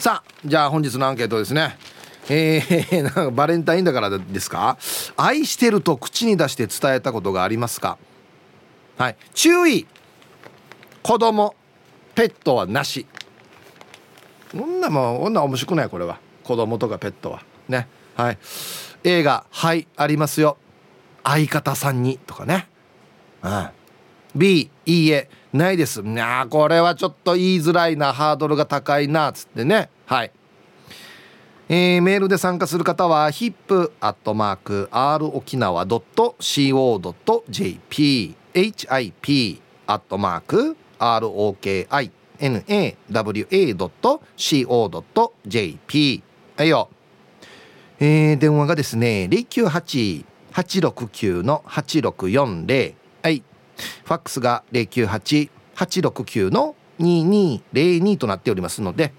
さあじゃあ本日のアンケートですね。えー、なんかバレンタインだからですか？愛してると口に出して伝えたことがありますか？はい。注意。子供。ペットはなし。こんなもんこんな面白くないこれは。子供とかペットは。ね。はい。映画「はいありますよ。相方さんに」とかね。うん B いいえないです。いやこれはちょっと言いづらいな。ハードルが高いなつってね。はい。えー、メールで参加する方は hip.r 沖縄 .co.jp hip アットマーク ROKINAWA.co.jp はいよえー、電話がですね098-869の8640はい。ファックスが098-869の2202となっておりますので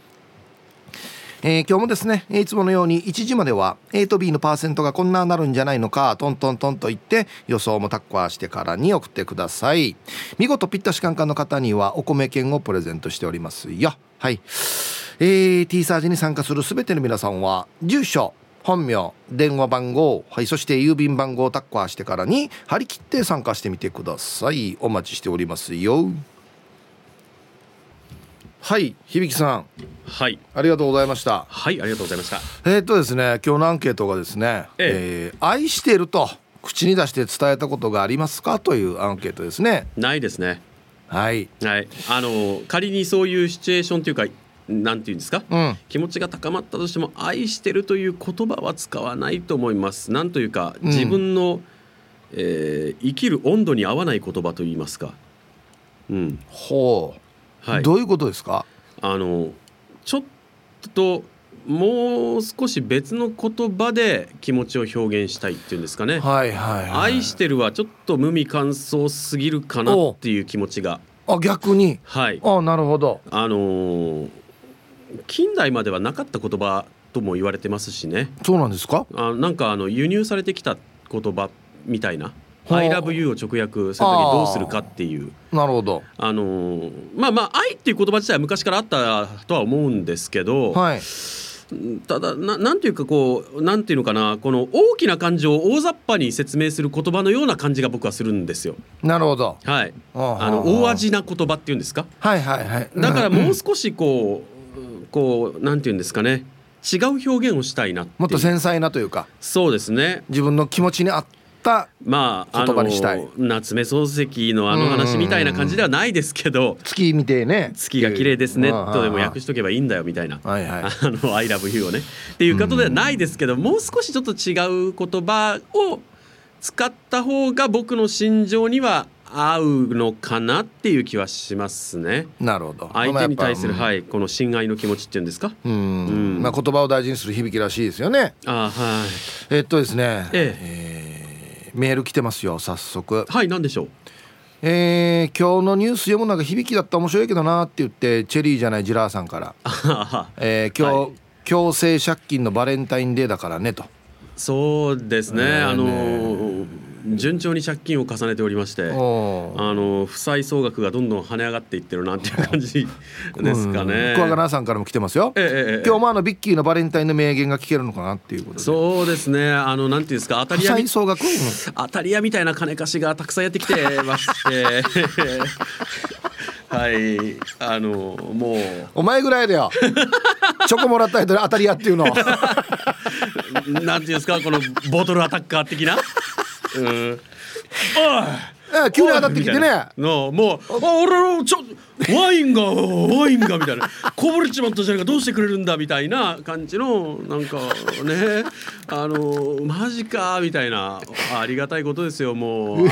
えー、今日もですねいつものように1時までは A と B のパーセントがこんななるんじゃないのかトントントンと言って予想もタッカーしてからに送ってください。見事ピッタシカンカンの方にはお米券をプレゼントしておりますよ。はい。えー、T サージに参加する全ての皆さんは住所本名電話番号、はい、そして郵便番号をタッカーしてからに張り切って参加してみてください。お待ちしておりますよ。はい響さん。はい。ありがとうございました。はいありがとうございました。えー、っとですね今日のアンケートがですね、ええ。えー、愛していると口に出して伝えたことがありますかというアンケートですね。ないですね。はい。はい。あの仮にそういうシチュエーションというかなんていうんですか、うん、気持ちが高まったとしても愛してるという言葉は使わないと思いますなんというか自分の、うん、えー、生きる温度に合わない言葉といいますかうんほうはい、どういうことですか？あのちょっともう少し別の言葉で気持ちを表現したいっていうんですかね。はいはい、はい、愛してるはちょっと無味乾燥すぎるかなっていう気持ちが。あ逆に。はい。あなるほど。あのー、近代まではなかった言葉とも言われてますしね。そうなんですか？あなんかあの輸入されてきた言葉みたいな。「I love you」を直訳する時どうするかっていうなるほどあのまあまあ愛っていう言葉自体は昔からあったとは思うんですけど、はい、ただななんていうかこうなんていうのかなこの大きな感情を大雑把に説明する言葉のような感じが僕はするんですよ。なるほど。はい。あの大味な言葉っていうんですか？はいはいはい。だからもう少しこうこうなんていうんですかね。違う表現をしたいなもっと繊細なというか。そうですね。自分の気持ちに合っったまあ言葉にしたい。夏目漱石のあの話みたいな感じではないですけど。月見てね。月が綺麗ですね。とでも訳しとけばいいんだよみたいな「はいはい、あの I love you」をね。っていうことではないですけどもう少しちょっと違う言葉を使った方が僕の心情には合うのかなっていう気はしますね。なるほど。相手に対する、はい、この親愛の気持ちっていうんですか？うん。まあ言葉を大事にする響きらしいですよね。あはい。えっとですね。えええーメール来てますよ早速はい何でしょう？えー、今日のニュース読むのが響きだった面白いけどなって言ってチェリーじゃないジラーさんから えー、今日、はい、強制借金のバレンタインデーだからねとそうですね、えー、あのー順調に借金を重ねておりましてあの負債総額がどんどん跳ね上がっていってるなんていう感じですかね。桑名さんからも来てますよ。ええ、今日もあのビッキーのバレンタインの名言が聞けるのかなっていうことで。そうですね。あのなんていうんですか当たり屋総額、当たり屋みたいな金貸しがたくさんやってきてまして。はい、あのもうお前ぐらいだよ。チョコもらった人当たり屋っていうの。なんていうんですかこのボトルアタッカー的な。うん。あ急に当たってきてね。のもう「あ俺のちょワインがワインが」みたいな「こぼれちまったじゃないかどうしてくれるんだ」みたいな感じのなんかね。あのマジかみたいな。ありがたいことですよもう。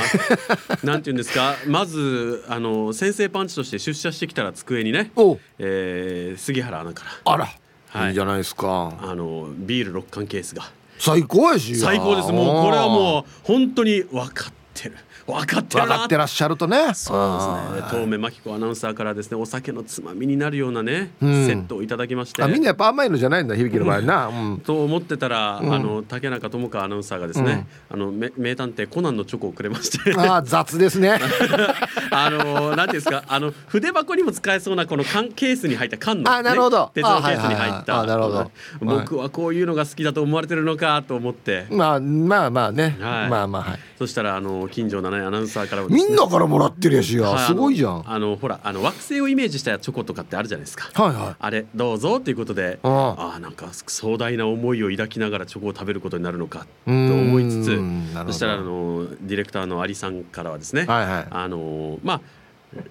なんて言うんですか。まずあの先生パンチとして出社してきたら机にね、えー、杉原アナから。あら、はい、いいじゃないですか。あのビール6缶ケースが。最高やし。最高です。もうこれはもう本当に分かってってる分かって分かってらっしゃるとね。そうですね。遠目真紀子アナウンサーからですねお酒のつまみになるようなね、うん。セットをいただきまして。あみんなやっぱ甘いのじゃないんだ響きの場合な、うん。と思ってたら、あの竹中智香アナウンサーがですね、あのめ名探偵コナンのチョコをくれまして。ああ雑ですね。あのなんていうんですかあの筆箱にも使えそうなこの缶ケースに入った缶の、あなるほど。鉄のケースに入った。なるほど。僕はこういうのが好きだと思われてるのかと思って、まあまあまあね、はい。まあまあはい。そしたらあの近所のねアナウンサーからもね。みんなからもらってるやしや、はいすごいじゃん。はいあのほらあの惑星をイメージしたチョコとかってあるじゃないですか。はあれどうぞということで、うんああなんか壮大な思いを抱きながらチョコを食べることになるのかと思いつつそしたらあのディレクターのアリさんからはですね、はいはい。あのまあ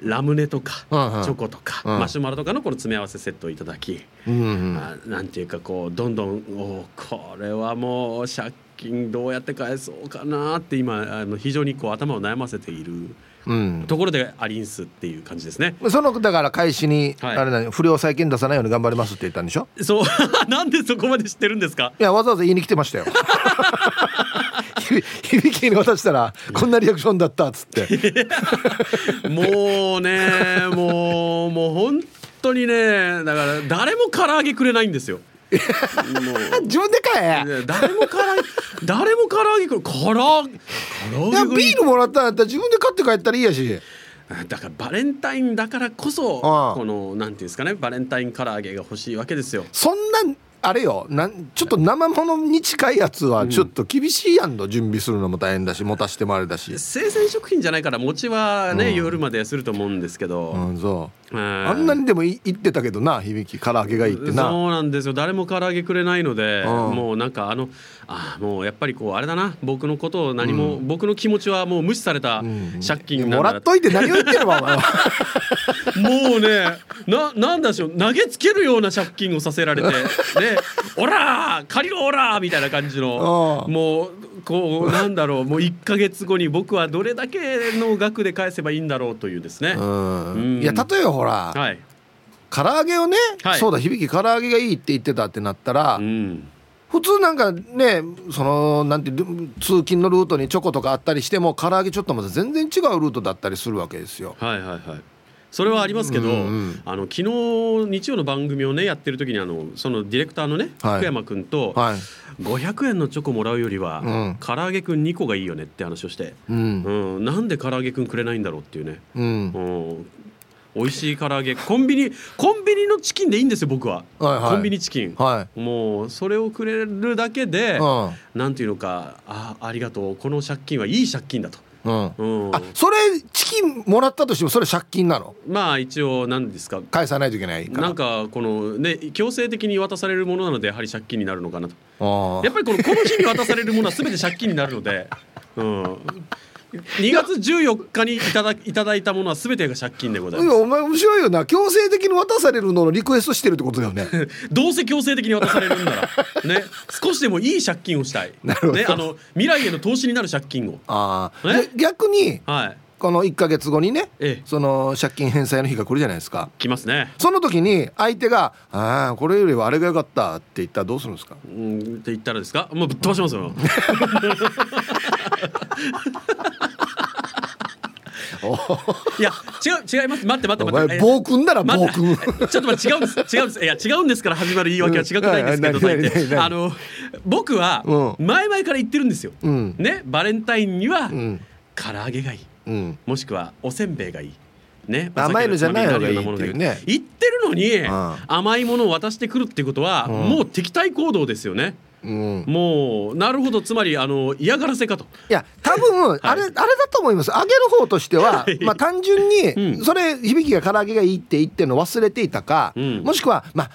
ラムネとか、チョコとか、うん。マシュマロとかのこの詰め合わせセットをいただき、いうんうん。あなんていうかこうどんどんおこれはもう借金どうやって返そうかなって今あの非常にこう頭を悩ませているうん。ところでアリンスっていう感じですね。そのだから開始に、はい。あれな不良債権出さないように頑張りますって言ったんでしょ？そう。なんでそこまで知ってるんですか？いやわざわざ言いに来てましたよ。ひ 響きに渡したらこんなリアクションだったっつって。もうねもうもう本当にねだから誰も唐揚げくれないんですよ。自分で買え。ね誰も唐揚げ誰も唐揚げくれ唐揚げビールもらったんだったら自分で買って帰ったらいいやし。だからバレンタインだからこそこのなんていうんですかねバレンタイン唐揚げが欲しいわけですよ。そんなあれよなんちょっと生ものに近いやつはちょっと厳しいやんの、準備するのも大変だし持たしてもあれだし。生鮮食品じゃないから餅はね、うん。夜まですると思うんですけど、うんそう。ああんなにでもい言ってたけどな響き唐揚げがいいってな。そうなんですよ。誰も唐揚げくれないので、うん。もうなんかあのあーもうやっぱりこうあれだな。僕のことを何も、僕の気持ちはもう無視されたうん。借金なんもらっといて何を言ってるわお前は もうねななんだしょう投げつけるような借金をさせられてねオラー借りろオラーみたいな感じのうんもうこうなんだろうもう1か月後に僕はどれだけの額で返せばいいんだろうというですね。いや例えばほら、はい、唐揚げをね、はい。そうだ響き唐揚げがいいって言ってたってなったら、うん。普通なんかねそのなんてル通勤のルートにチョコとかあったりしても唐揚げちょっとまた全然違うルートだったりするわけですよ。はいはいはいそれはありますけど、うんうんあの昨日日曜の番組をねやってる時にあのそのディレクターのねはい。福山君と、はい。500円のチョコもらうよりは、うん。唐揚げくん2個がいいよねって話をして、うん。うん、なんで唐揚げくんくれないんだろうっていうね、うん。うん、美味しい唐揚げ。コンビニコンビニのチキンでいいんですよ僕は、はいはい。コンビニチキン、はもうそれをくれるだけで、うん。なんていうのかあありがとう。この借金はいい借金だと。うん。うん。あそれチキンもらったとしてもそれ借金なの？まあ一応何ですか？返さないといけないなんかこのね強制的に渡されるものなのでやはり借金になるのかなと。やっぱりこのこの日に渡されるものは全て借金になるので、うん、2月14日にいただいただいたものは全てが借金でございまいやお前面白いよな。強制的に渡されるののリクエストしてるってことだよね。す どうせ強制的に渡されるんなら。ね。少しでもいい借金をしたい。なるほど。ねあの未来への投資になる借金をああえ逆にはい。この1か月後にねええ。その借金返済の日が来るじゃないですか。来ますね。その時に相手が「ああこれよりはあれが良かった」って言ったらどうするんですか？うんって言ったらですか？もうぶっ飛ばしますよいや違う違います。待って待ってお待って。前暴君なら暴君。ちょっと待って違うんです。違うんです。いや違うんですから始まる言い訳は違くないんですけどうんあの僕はう前々から言ってるんですよ、うん。ねバレンタインにはうん。唐揚げがいい。うん。もしくはおせんべいがいい。ね甘いのじゃない方がいいっていうね。言ってるのに、ん。甘いものを渡してくるっていうことは、うん。もう敵対行動ですよねうん。もうなるほど。つまりあの嫌がらせかと。いや多分 あれ、あれだと思います。あげる方としては、はい。まあ単純に、うん。それ響きが唐揚げがいいって言ってるの忘れていたか、うん。もしくはまあ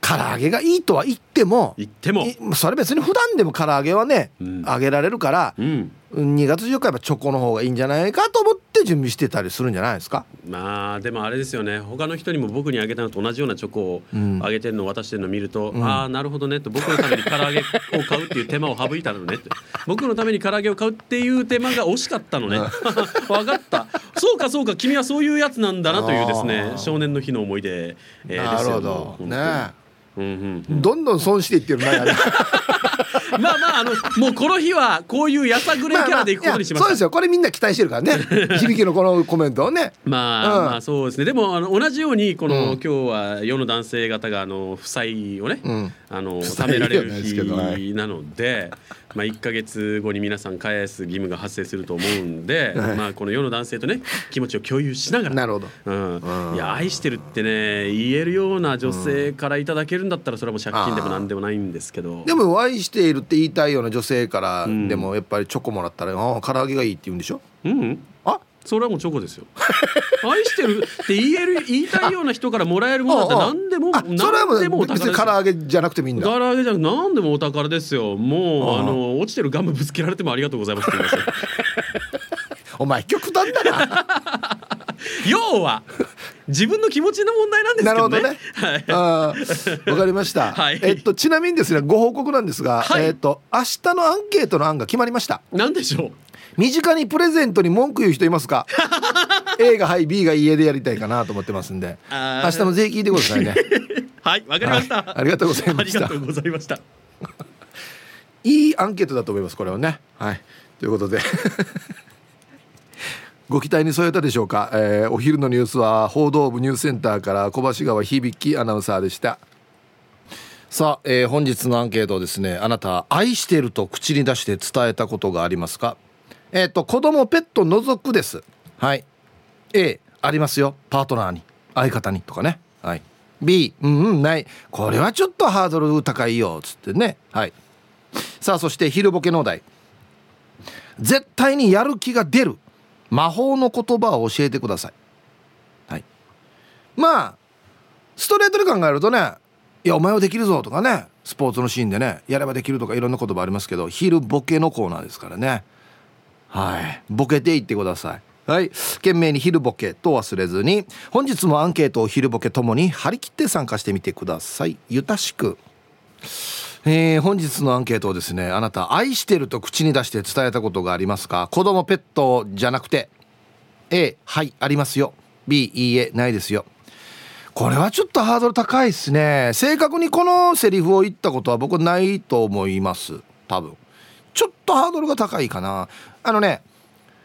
唐揚げがいいとは言っても言っても。いそれ別に普段でも唐揚げはね、うん。あげられるからうん。2月14日やっぱチョコの方がいいんじゃないかと思って準備してたりするんじゃないですか？まあでもあれですよね。他の人にも僕にあげたのと同じようなチョコをうん。あげてるのを渡してるのを見ると、ああなるほどねと僕のために唐揚げを買うっていう手間を省いたのねって。僕のために唐揚げを買うっていう手間が惜しかったのね。分かった。そうかそうか君はそういうやつなんだなというですね少年の日の思い出、えーなるほど。ですよねうんうんうん。どんどん損していってるな まあまああのもうこの日はこういうやさぐれキャラでいくことにしままあまあそうですよ。これみんな期待してるからね。響きのこのコメントをね。まあ、うんまあそうですね。でもあの同じようにこの、うん。今日は世の男性方があの負債をね、うん。あの負債納められる日なので、まあ1か月後に皆さん返す義務が発生すると思うんで、はい。まあこの世の男性とね気持ちを共有しながらなるほど。うん。うん。いや愛してるってね言えるような女性からいただけるんだったらそれはもう借金でもなんでもないんですけど。でも愛しているって言いたいような女性からんでもやっぱりチョコもらったら「ああ唐揚げがいい」って言うんでしょ？うん。あそれはもうチョコですよ。愛してるって言える言いたいような人からもらえるものだって何でもあそれはも何でもおう別宝ですよ。に唐揚げじゃなくてもいいんだ。唐揚げじゃなく何でもお宝ですよ。もうあの落ちてるガムぶつけられてもありがとうございますって言いますよ。お前極端だな。要は自分の気持ちの問題なんですけどね。なるほどね。わかりました、はい。えっとちなみにですねご報告なんですが、はい。えっと明日のアンケートの案が決まりました。なんでしょう？身近にプレゼントに文句言う人いますか？A がはい B が家でやりたいかなと思ってますんで。明日の税聞いてくださいね。はいわかりました、はい。ありがとうございました。ありがとうございました。いいアンケートだと思いますこれはね。はい。ということで。ご期待に添えたでしょうか、えーお昼のニュースは報道部ニュースセンターから小橋川響アナウンサーでした。さあ、えー本日のアンケートですねあなた愛してると口に出して伝えたことがありますか？えっ、と子供ペット除くです。はい。A ありますよ。パートナーに。相方にとかね。はい。B うんうんない。これはちょっとハードル高いよつってね。はい。さあそして昼ボケのお題。絶対にやる気が出る。魔法の言葉を教えてください。はい。まあストレートで考えるとねいやお前はできるぞとかねスポーツのシーンでねやればできるとかいろんな言葉ありますけど昼ボケのコーナーですからねはい。ボケていってください。はい。懸命に昼ボケと忘れずに本日もアンケートを昼ボケともに張り切って参加してみてください。ゆたしく。えー本日のアンケートをですねあなた愛してると口に出して伝えたことがありますか？子供ペットじゃなくて。A はいありますよ。B いいえないですよ。これはちょっとハードル高いですね。正確にこのセリフを言ったことは僕ないと思います。多分。ちょっとハードルが高いかな。あのね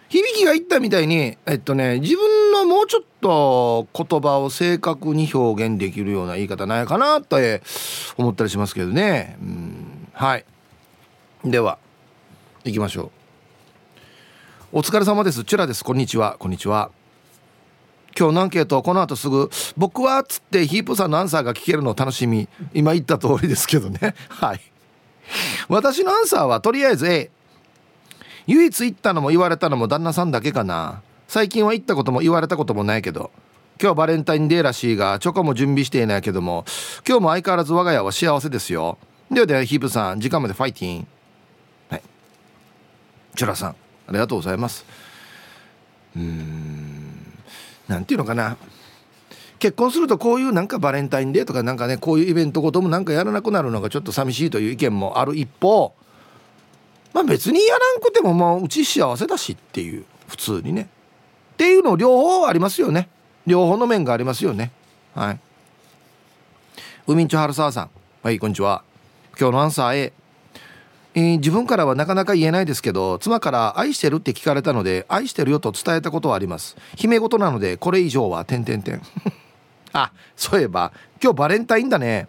響きが言ったみたいにえっとね自分のもうちょっと言葉を正確に表現できるような言い方ないかなって思ったりしますけどね。うん。はい。では行きましょう。お疲れ様です。チュラです。こんにちは。こんにちは。今日のアンケートこの後すぐ「僕は」っつってヒープさんのアンサーが聞けるのを楽しみ。今言った通りですけどね。はい。私のアンサーはとりあえず A 唯一言ったのも言われたのも旦那さんだけかな。最近は言ったことも言われたこともないけど。今日バレンタインデーらしいがチョコも準備していないけども。今日も相変わらず我が家は幸せですよ。ではではヒープさん時間までファイティン。はい。チュラさんありがとうございます。うーん。なんていうのかな。結婚するとこういうなんかバレンタインデーとかなんかねこういうイベントごともなんかやらなくなるのがちょっと寂しいという意見もある一方まあ別にやらんくてももううち幸せだしっていう普通にね。っていうの両方ありますよね。両方の面がありますよね。はい。海んちょ春沢さん。はいこんにちは。今日のアンサー A えー自分からはなかなか言えないですけど妻から「愛してる?」って聞かれたので「愛してるよ」と伝えたことはあります。姫め事なのでこれ以上は点々点あそういえば今日バレンタインだね。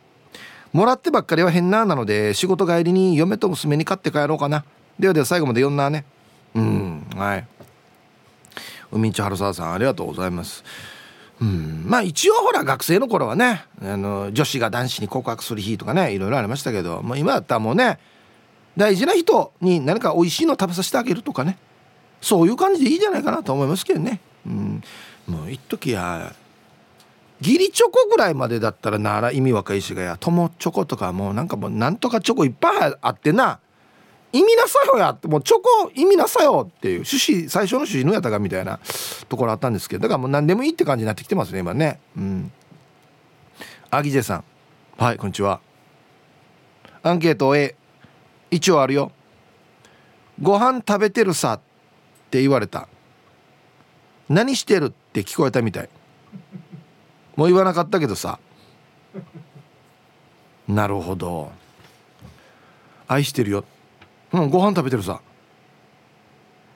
もらってばっかりは変ななので仕事帰りに嫁と娘に買って帰ろうかな。ではでは最後まで読んだね。うんはい。海んち春沢さんありがとうございます。うんまあ一応ほら学生の頃はねあの女子が男子に告白する日とかねいろいろありましたけどもう今だったらもうね大事な人に何か美味しいの食べさせてあげるとかね。そういう感じでいいじゃないかなと思いますけどね。うんもう一時や義理チョコぐらいまでだったらなら意味若いしがや友チョコとかもうなんかもうなんとかチョコいっぱいあってな。意味なさよや。ってもうチョコ意味なさよっていう趣旨最初の趣旨のやったかみたいなところあったんですけどだからもう何でもいいって感じになってきてますね今ね。うん。アギジェさん。はい。こんにちは。アンケート A 一応あるよ。ご飯食べてるさって言われた。何してるって聞こえたみたいもう言わなかったけどさ。なるほど。愛してるよ。うんご飯食べてるさ。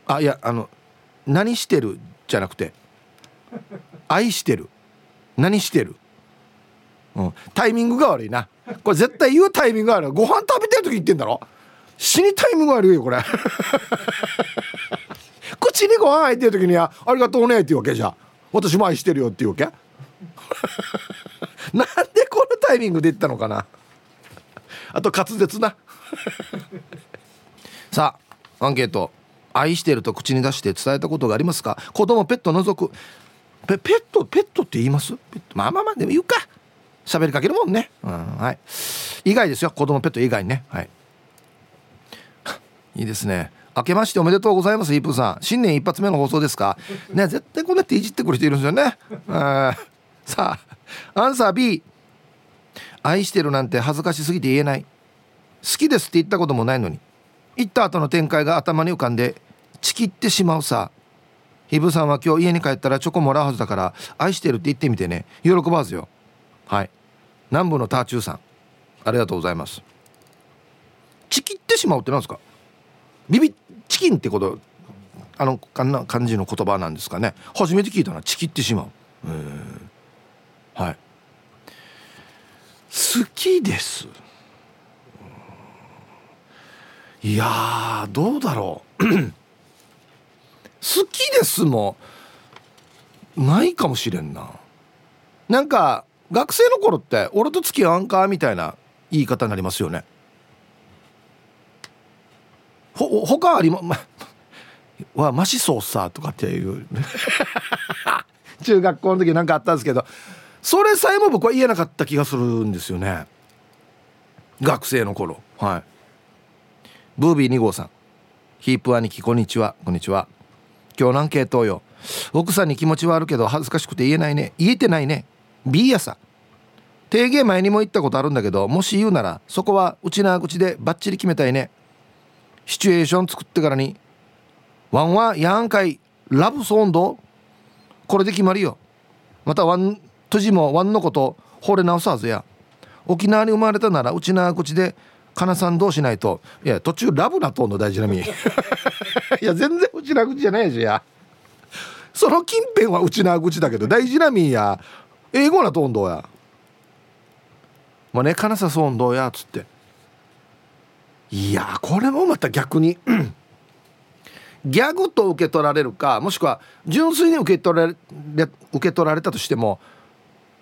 あいやあの何してる？じゃなくて。愛してる。何してる、うん、タイミングが悪いな。これ絶対言うタイミングが悪いご飯食べてる時言ってんだろ？死にタイミング悪いよこれ。口にご飯入ってる時には「ありがとうね」っていうわけじゃ私も愛してるよっていうわけ？なんでこのタイミングで言ったのかな？あと滑舌な。さあアンケート。愛してると口に出して伝えたことがありますか？子供ペット除く。ペペットペットって言います？まあまあまあでも言うか。喋りかけるもんね、うん、はい。以外ですよ。子供ペット以外ね。はい。いいですね。明けましておめでとうございますイープーさん。新年一発目の放送ですか？ね絶対こうやっていじってくる人いるんですよね。さあアンサー B 愛してるなんて恥ずかしすぎて言えない。好きですって言ったこともないのに。行った後の展開が頭に浮かんでちきってしまうさ。ひぶさんは今日家に帰ったらチョコもらうはずだから愛してるって言ってみてね。喜ばずよ。はい。南部のターチューさん。ありがとうございます。ちきってしまうってなんですか？ビビチキンってことあのあんな感じの言葉なんですかね。初めて聞いたな。ちきってしまう。はい。好きです。いやどうだろう。好きですもないかもしれんな。なんか学生の頃って俺と付き合わんかみたいな言い方になりますよね。ほ他ありま、ま、はマシソーサーとかっていう。中学校の時なんかあったんですけど。それさえも僕は言えなかった気がするんですよね。学生の頃。はい。ブービー2号さん。ヒープ兄貴こんにちは。こんにちは。今日のアンケートよ。奥さんに気持ちはあるけど恥ずかしくて言えないね。言えてないね。B やさ提言前にも言ったことあるんだけどもし言うならそこはうちな口でバッチリ決めたいね。シチュエーション作ってからにワンはやんかいラブソンド。これで決まりよ。またワンとじもワンのこと惚れ直すはずや。沖縄に生まれたならうちな口でかなさんどうしないと。いや途中ラブなトンの大事なみ いや全然うちな口じゃないしや。その近辺はうちな口だけど大事なみや。英語なトーンどや。まあねかなさそうどうやっつって。いやこれもまた逆に。ギャグと受け取られるかもしくは純粋に受け取られ受け取られたとしても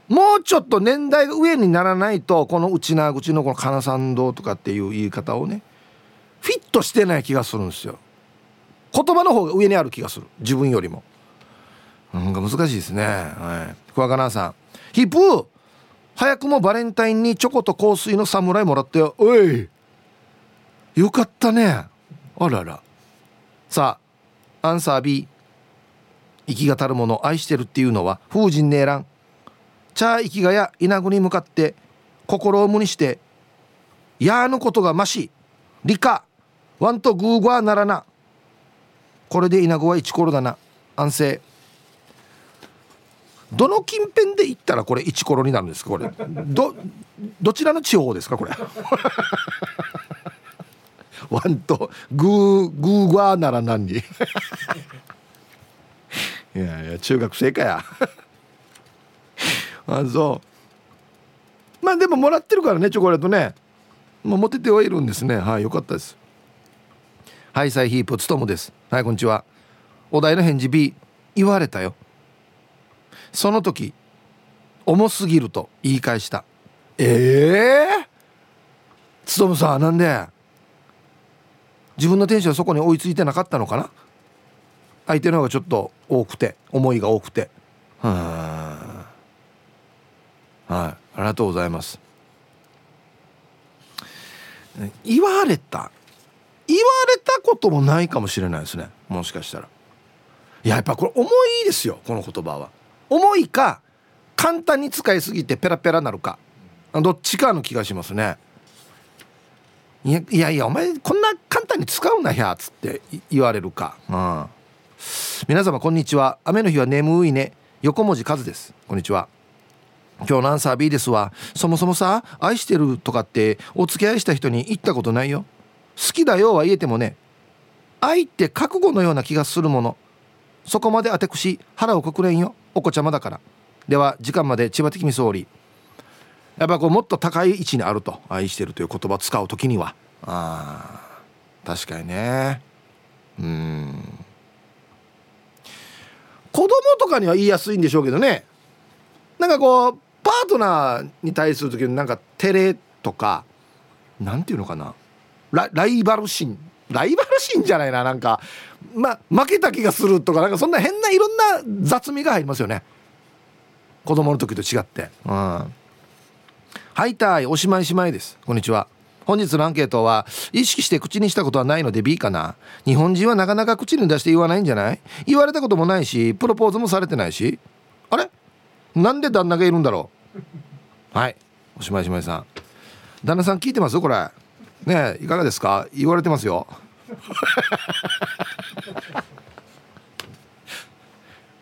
もうちょっと年代が上にならないとこの内縄口のこの金参道とかっていう言い方をねフィットしてない気がするんですよ。言葉の方が上にある気がする。自分よりも。なんか難しいですね。はい。クワガナさん。ヒップ早くもバレンタインにチョコと香水の侍もらったよ。おい。よかったね。あらら。さあアンサー B 息がたるもの愛してるっていうのは風神ねえらん。チャー生きがや稲子に向かって心を無にしてやーのことがまし理科。ワンとグーゴーならな。これで稲子は一コロだな。安静。どの近辺で行ったらこれ一コロになるんですかこれ？どどちらの地方ですかこれ？ワンとグーグーゴーなら何に？いやいや中学生かや。あそう。まあでももらってるからねチョコレートね。まあ、持っててはいるんですね。はいよかったです。はいサイヒープつともです。はいこんにちは。お題の返事 B 言われたよ。その時重すぎると言い返した。ええー、つとむさんなんで？自分のテンションそこに追いついてなかったのかな？相手の方がちょっと多くて思いが多くて。はあはい。ありがとうございます。言われた。言われたこともないかもしれないですね。もしかしたら。いややっぱこれ重いですよこの言葉は。重いか簡単に使いすぎてペラペラなるか。どっちかの気がしますね。いやいやいやお前こんな簡単に使うなやつって言われるか、うん、皆様こんにちは。雨の日は眠いね。横文字数です。こんにちは。今日のアンサー B ですわ。そもそもさ愛してるとかってお付き合いした人に言ったことないよ。好きだよは言えてもね。愛って覚悟のような気がするもの。そこまであてくし腹をくくれんよ。お子ちゃまだから。では時間まで千葉的に総理やっぱこうもっと高い位置にあると。愛してるという言葉を使う時には。あ確かにね。うん。子供とかには言いやすいんでしょうけどね。なんかこうパートナーに対する時になんか照れとかなんていうのかな。ライバル心。ライバル心じゃないななんか。ま負けた気がするとかなんかそんな変ないろんな雑味が入りますよね。子供の時と違って。うん。はいたいおしまいしまいです。こんにちは。本日のアンケートは意識して口にしたことはないので B かな。日本人はなかなか口に出して言わないんじゃない？言われたこともないしプロポーズもされてないし。あれ？なんで旦那がいるんだろう？はい。おしまいしまいさん。旦那さん聞いてます？これ。ねいかがですか？言われてますよ。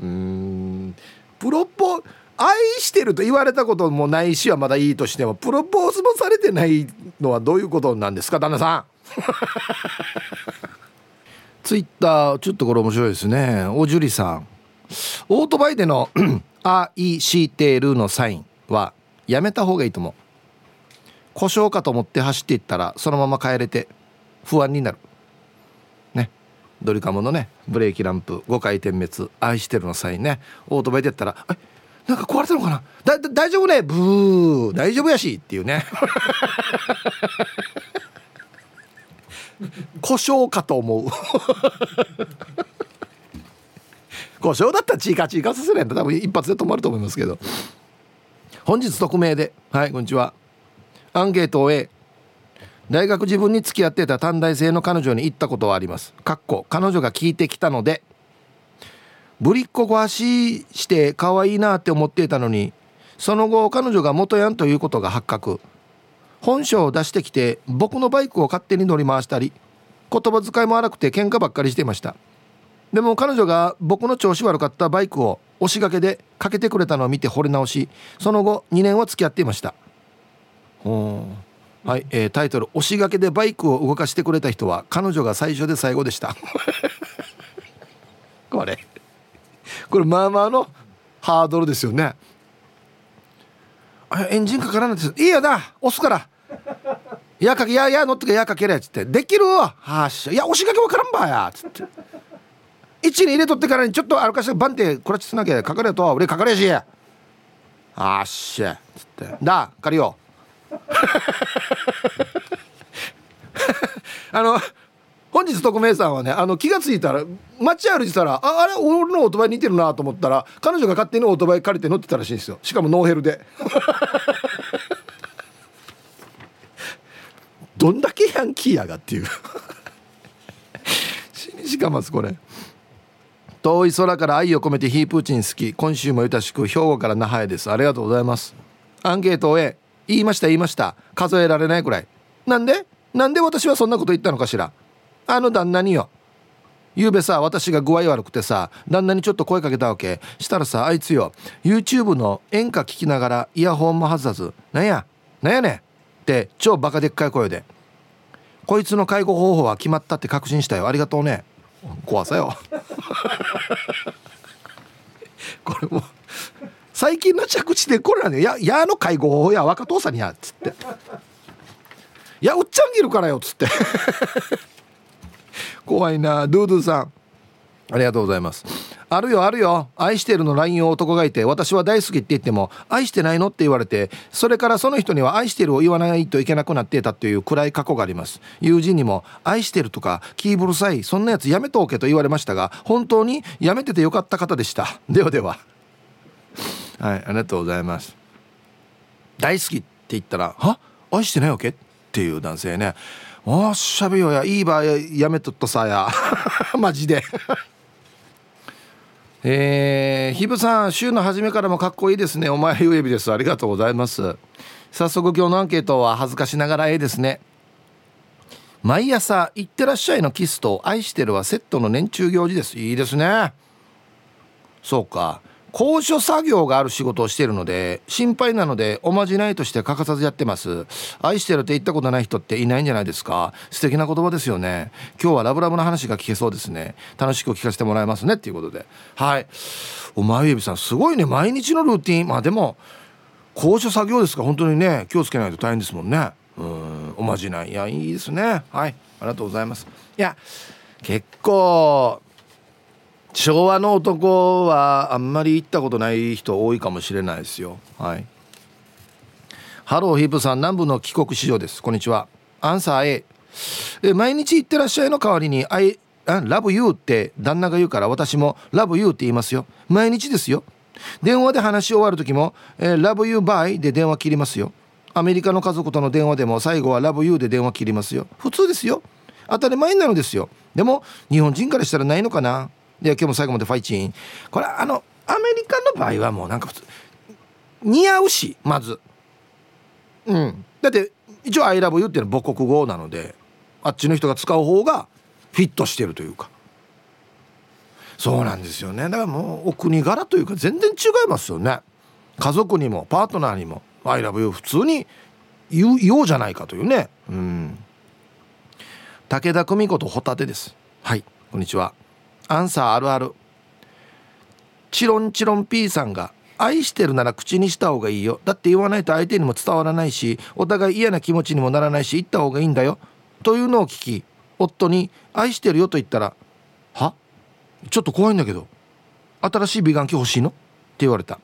うん。プロポ愛してると言われたこともないしはまだいいとしてもプロポーズもされてないのはどういうことなんですか？旦那さん。ツイッターちょっとこれ面白いですね。おじゅりさん。オートバイでの「愛してる」のサイン。はやめた方がいいと思う。故障かと思って走っていったらそのまま帰れて不安になる。ね。ドリカムのねブレーキランプ5回点滅愛してるのサインねオートバイでやったら「えなんか壊れたのかな？だ大丈夫ね？ブー大丈夫やし」っていうね。故障かと思う。故障だったらチーカチーカさせないと多分一発で止まると思いますけど。本日匿名で。はいこんにちは。アンケートを A 大学自分に付き合ってた短大生の彼女に行ったことはあります。かっこ彼女が聞いてきたのでぶりっ子壊しして可愛いなって思っていたのにその後彼女が元ヤンということが発覚。本性を出してきて僕のバイクを勝手に乗り回したり言葉遣いも荒くて喧嘩ばっかりしていました。でも彼女が僕の調子悪かったバイクを押しがけでかけてくれたのを見て惚れ直しその後2年は付き合っていました。はい、えー、タイトル「押しがけでバイクを動かしてくれた人は彼女が最初で最後でした」これ。これまあまあのハードルですよね。エンジンかからないです。いいよな押すから。いやかけいやいや乗ってけやかけれっつって。できるわ。はっしゃ。いや押しがけわからんばや。つって位置に入れとってからにちょっと歩かしてバンってクラッチつなきゃかかれと俺かかれし。あっしゃ。つって。だ借りよう。あの本日特命さんはねあの気が付いたら街歩いてたらああれ俺のオートバイ似てるなと思ったら彼女が勝手にオートバイ借りて乗ってたらしいんですよ。しかもノーヘルで。どんだけヤンキーやがっていう。死にしかますこれ遠い空から愛を込めてヒープーチン好き。今週もゆたしく。兵庫から那覇へです。ありがとうございます。アンケートを言いました言いました。数えられないくらい。なんで？なんで私はそんなこと言ったのかしら。あの旦那によ。ゆうべさ私が具合悪くてさ旦那にちょっと声かけたわけ。したらさあいつよ YouTube の演歌聞きながらイヤホンも外さず「なんや？なんやねん」って超バカでっかい声で「こいつの介護方法は決まったって確信したよ。ありがとうね」怖さよ。これも最近の着地でこれなのよ「ややの介護法や若父さんにや」っつって「いやおっちゃんぎるからよ」っつって。怖いなドゥドゥさん。ありがとうございます。あるよあるよ。愛してるの LINE を男がいて私は大好きって言っても愛してないのって言われてそれからその人には愛してるを言わないといけなくなっていたという暗い過去があります。友人にも愛してるとか気ブルさいそんなやつやめとおけと言われましたが本当にやめててよかった方でした。ではでは。はいありがとうございます。大好きって言ったら「は？愛してないわけ?」っていう男性ねおっしゃべよや。いいばやめとっとさや。マジで。えー、ひぶさん週の初めからもかっこいいですね。お前ゆえびです。ありがとうございます。早速今日のアンケートは恥ずかしながらええですね。毎朝「いってらっしゃい」のキスと「愛してる」はセットの年中行事です。いいですね。そうか。高所作業がある仕事をしているので心配なのでおまじないとして欠かさずやってます。愛してるって言ったことない人っていないんじゃないですか？素敵な言葉ですよね。今日はラブラブな話が聞けそうですね。楽しく聞かせてもらいますね。っていうことで。はい。お前指さんすごいね。毎日のルーティン。まあでも高所作業ですか？本当にね。気をつけないと大変ですもんね。うん。おまじない。いやいいですね。はい。ありがとうございます。いや結構昭和の男はあんまり言ったことない人多いかもしれないですよ。はい。ハローヒープさん南部の帰国子女です。こんにちは。アンサー A え毎日行ってらっしゃいの代わりに I ラブユーって旦那が言うから私も love you って言いますよ。毎日ですよ。電話で話し終わる時も、えー、 love you bye で電話切りますよ。アメリカの家族との電話でも最後は love you で電話切りますよ。普通ですよ。当たり前なのですよ。でも日本人からしたらないのかな。で今日も最後までファイチン。これあのアメリカの場合はもうなんか普通似合うしまず。うん。だって一応「ILOVEYOU」っていうのは母国語なのであっちの人が使う方がフィットしてるというか。そうなんですよね。だからもうお国柄というか全然違いますよね。家族にもパートナーにも「ILOVEYOU」普通に言う言おうじゃないかというね。うん。武田久美子とホタテです。はい。こんにちは。アンサーあるある。チロンチロン P さんが愛してるなら口にした方がいいよ。だって言わないと相手にも伝わらないしお互い嫌な気持ちにもならないし言った方がいいんだよ。というのを聞き夫に愛してるよと言ったらは？ちょっと怖いんだけど新しい美顔器欲しいの？って言われた。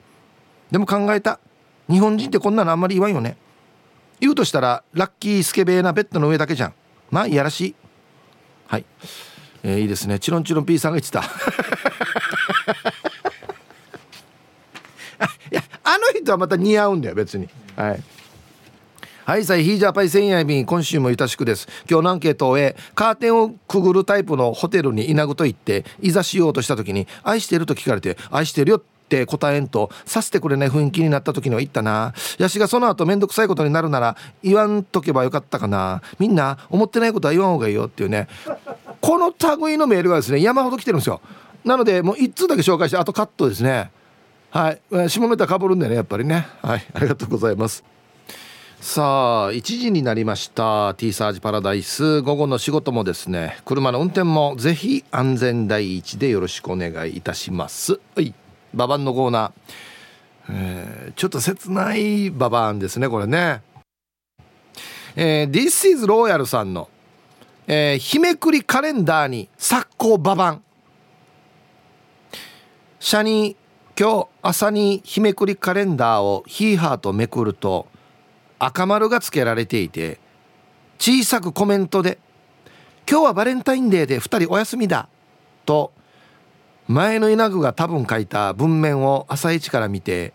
でも考えた。日本人ってこんなのあんまり言わんよね。言うとしたらラッキースケベーなベッドの上だけじゃん。まあいやらしい。はい。えー、いいですね。チロンチロン P さんが言ってた。いやあの人はまた似合うんだよ別に。はい。はいさいヒージャーパイセンヤイビン今週もゆたしくです。今日のアンケートを終えカーテンをくぐるタイプのホテルに稲ぐと言っていざしようとした時に愛してると聞かれて愛してるよって答えんとさせてくれない雰囲気になった時には言ったな。ヤシがその後めんどくさいことになるなら言わんとけばよかったかな。みんな思ってないことは言わん方がいいよっていうねこの類のメールがですね山ほど来てるんですよ。なのでもう1通だけ紹介してあとカットですね。はい。下ネタかぶるんでねやっぱりね。はい。ありがとうございます。さあ1時になりました。T サージパラダイス。午後の仕事もですね車の運転もぜひ安全第一でよろしくお願いいたします。はい。ババンのコーナー、えー、ちょっと切ないババンですねこれね。えー、This is Royal さんの。えー、日めくりカレンダーに昨今ババン。社に今日朝に日めくりカレンダーをヒーハーとめくると赤丸がつけられていて小さくコメントで「今日はバレンタインデーで2人お休みだ」と前の稲具が多分書いた文面を朝一から見て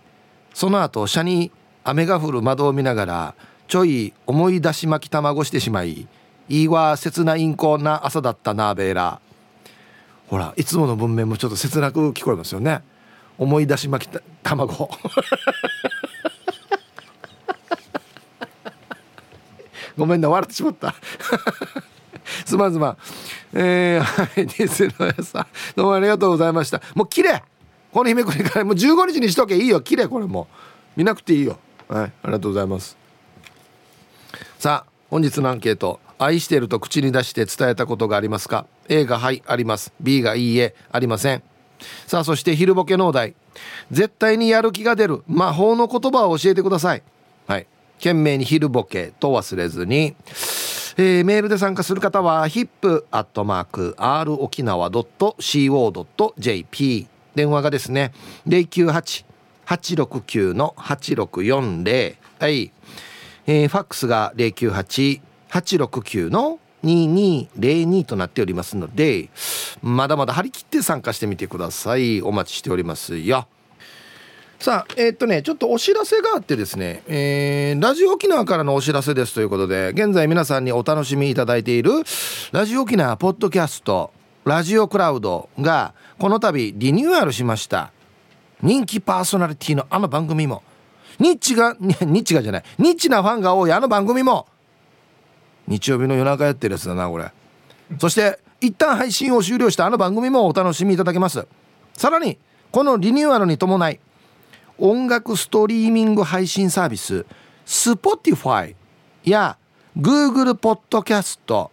その後車に雨が降る窓を見ながらちょい思い出し巻き卵してしまいいいわ切なインコな朝だったなベーラほらいつもの文面もちょっと切なく聞こえますよね。思い出しまきた卵。ごめんな笑ってしまった。すまんすまん。えー、はいディスのやさどうもありがとうございました。もう綺麗この日めくりからもう15日にしとけ。いいよ。綺麗これもう。見なくていいよ。はいありがとうございます。さあ本日のアンケート。愛してると口に出して伝えたことがありますか？A がはいあります。B がいいえありません。さあそして昼ボケ農大絶対にやる気が出る。魔法の言葉を教えてください。はい。懸命に昼ボケと忘れずに。えー、メールで参加する方は hip.r 沖縄 .co.jp 電話がですね098-869-8640はい、えー、ファックスが098 869の2202となっておりますのでまだまだ張り切って参加してみてください。お待ちしておりますよ。さあえー、っとねちょっとお知らせがあってですね、えー、ラジオ沖縄からのお知らせですということで現在皆さんにお楽しみいただいているラジオ沖縄ポッドキャストラジオクラウドがこの度リニューアルしました。人気パーソナリティのあの番組も。ニッチがニッチがじゃない。ニッチなファンが多いあの番組も。日曜日の夜中やってるやつだなこれ。そして一旦配信を終了したあの番組もお楽しみいただけます。さらにこのリニューアルに伴い音楽ストリーミング配信サービス Spotify や Google ポッドキャスト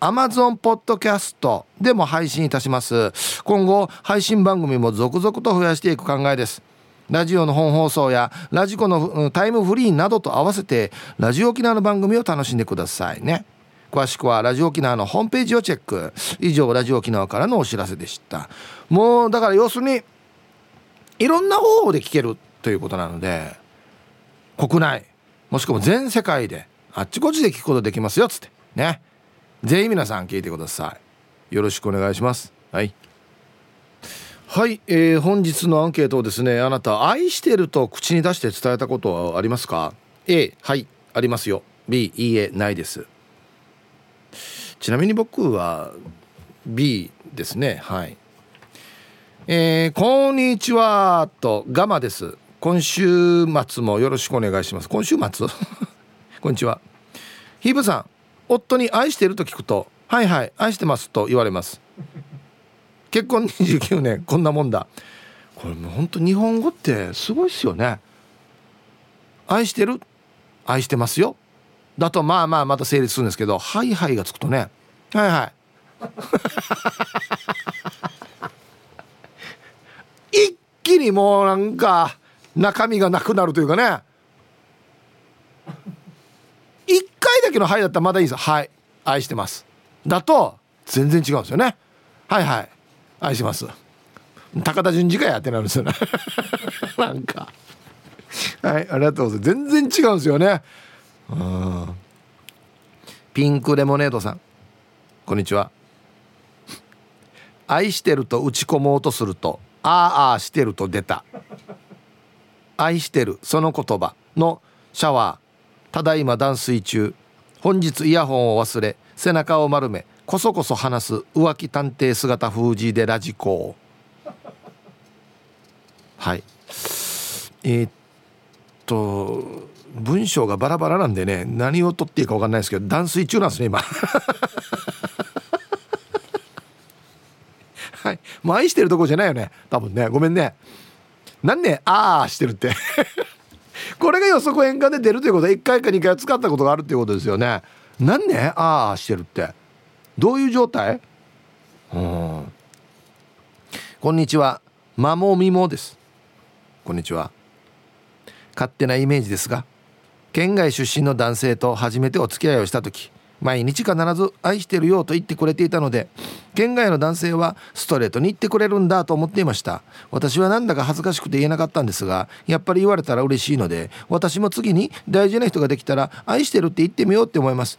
Amazon ポッドキャストでも配信いたします。今後配信番組も続々と増やしていく考えです。ラジオの本放送やラジコのタイムフリーなどと合わせてラジオ沖縄の番組を楽しんでくださいね。詳しくはラジオ沖縄のホームページをチェック。以上ラジオ沖縄からのお知らせでした。もうだから要するにいろんな方法で聞けるということなので国内もしくは全世界であっちこっちで聞くことできますよっつって。ね。ぜひ皆さん聞いてください。よろしくお願いします。はい。はい、えー、本日のアンケートをですねあなた愛してると口に出して伝えたことはありますか？A はいありますよ。B いいえないです。ちなみに僕は B ですね。はい。えー、こんにちはとガマです。今週末もよろしくお願いします。今週末？こんにちは。ヒーブさん夫に愛してると聞くとはいはい愛してますと言われます。結婚29年こんなもんだ。これもうほんと日本語ってすごいっすよね。愛してる？愛してますよ。だとまあまあまた成立するんですけど「はいはい」がつくとね「はいはい」一気にもうなんか中身がなくなるというかね。一回だけの「はい」だったらまだいいですはい。愛してます。だと全然違うんですよね。はいはい。愛します。高田純次かやってなるんですよね。なんか。はいありがとうございます。全然違うんですよね。うん。ピンクレモネードさん。こんにちは。愛してると打ち込もうとするとあーあーしてると出た。愛してるその言葉のシャワー。ただいま断水中。本日イヤホンを忘れ背中を丸めこそこそ話す浮気探偵姿封じでラジコはい。えー、っと文章がバラバラなんでね何を取っていいか分かんないですけど断水中なんですね今。はい。もう愛してるとこじゃないよね多分ね。ごめんね。何ねああしてるって。これが予測変換で出るということは1回か2回使ったことがあるっていうことですよね。何ねああしてるって。どういう状態？うん。こんにちは。マモミモです。こんにちは。勝手なイメージですが県外出身の男性と初めてお付き合いをした時毎日必ず愛してるよと言ってくれていたので県外の男性はストレートに言ってくれるんだと思っていました。私はなんだか恥ずかしくて言えなかったんですがやっぱり言われたら嬉しいので私も次に大事な人ができたら愛してるって言ってみようって思います。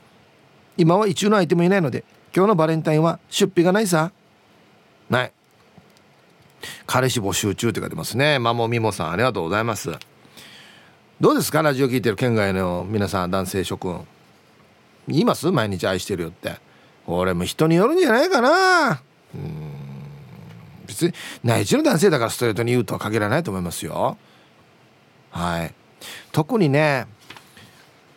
今は一中の相手もいないので今日のバレンタインは出費がないさ。ない。彼氏募集中って書いてますね。マモミモさんありがとうございます。どうですか？ラジオ聞いてる県外の皆さん男性諸君。言います？毎日愛してるよって。俺も人によるんじゃないかな。うん。別に内地の男性だからストレートに言うとは限らないと思いますよ。はい。特にね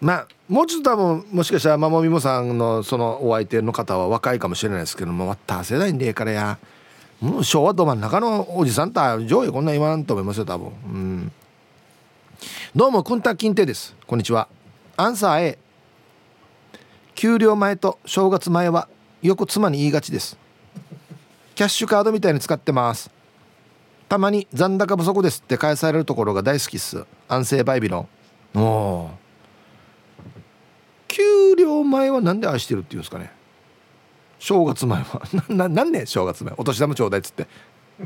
まあもうちょっと多分もしかしたらマモミモさんのそのお相手の方は若いかもしれないですけどもまた世代でええからやもう昭和ど真ん中のおじさんと上位こんな言わんと思いますよ多分。うん。どうもくんた金亭です。こんにちは。アンサー A 給料前と正月前はよく妻に言いがちです。キャッシュカードみたいに使ってます。たまに残高不足ですって返されるところが大好きっす。安静バイビロン。お給料前はなんで愛してるって言うんですかね？正月前は。ななんね正月前。お年玉ちょうだいっつって。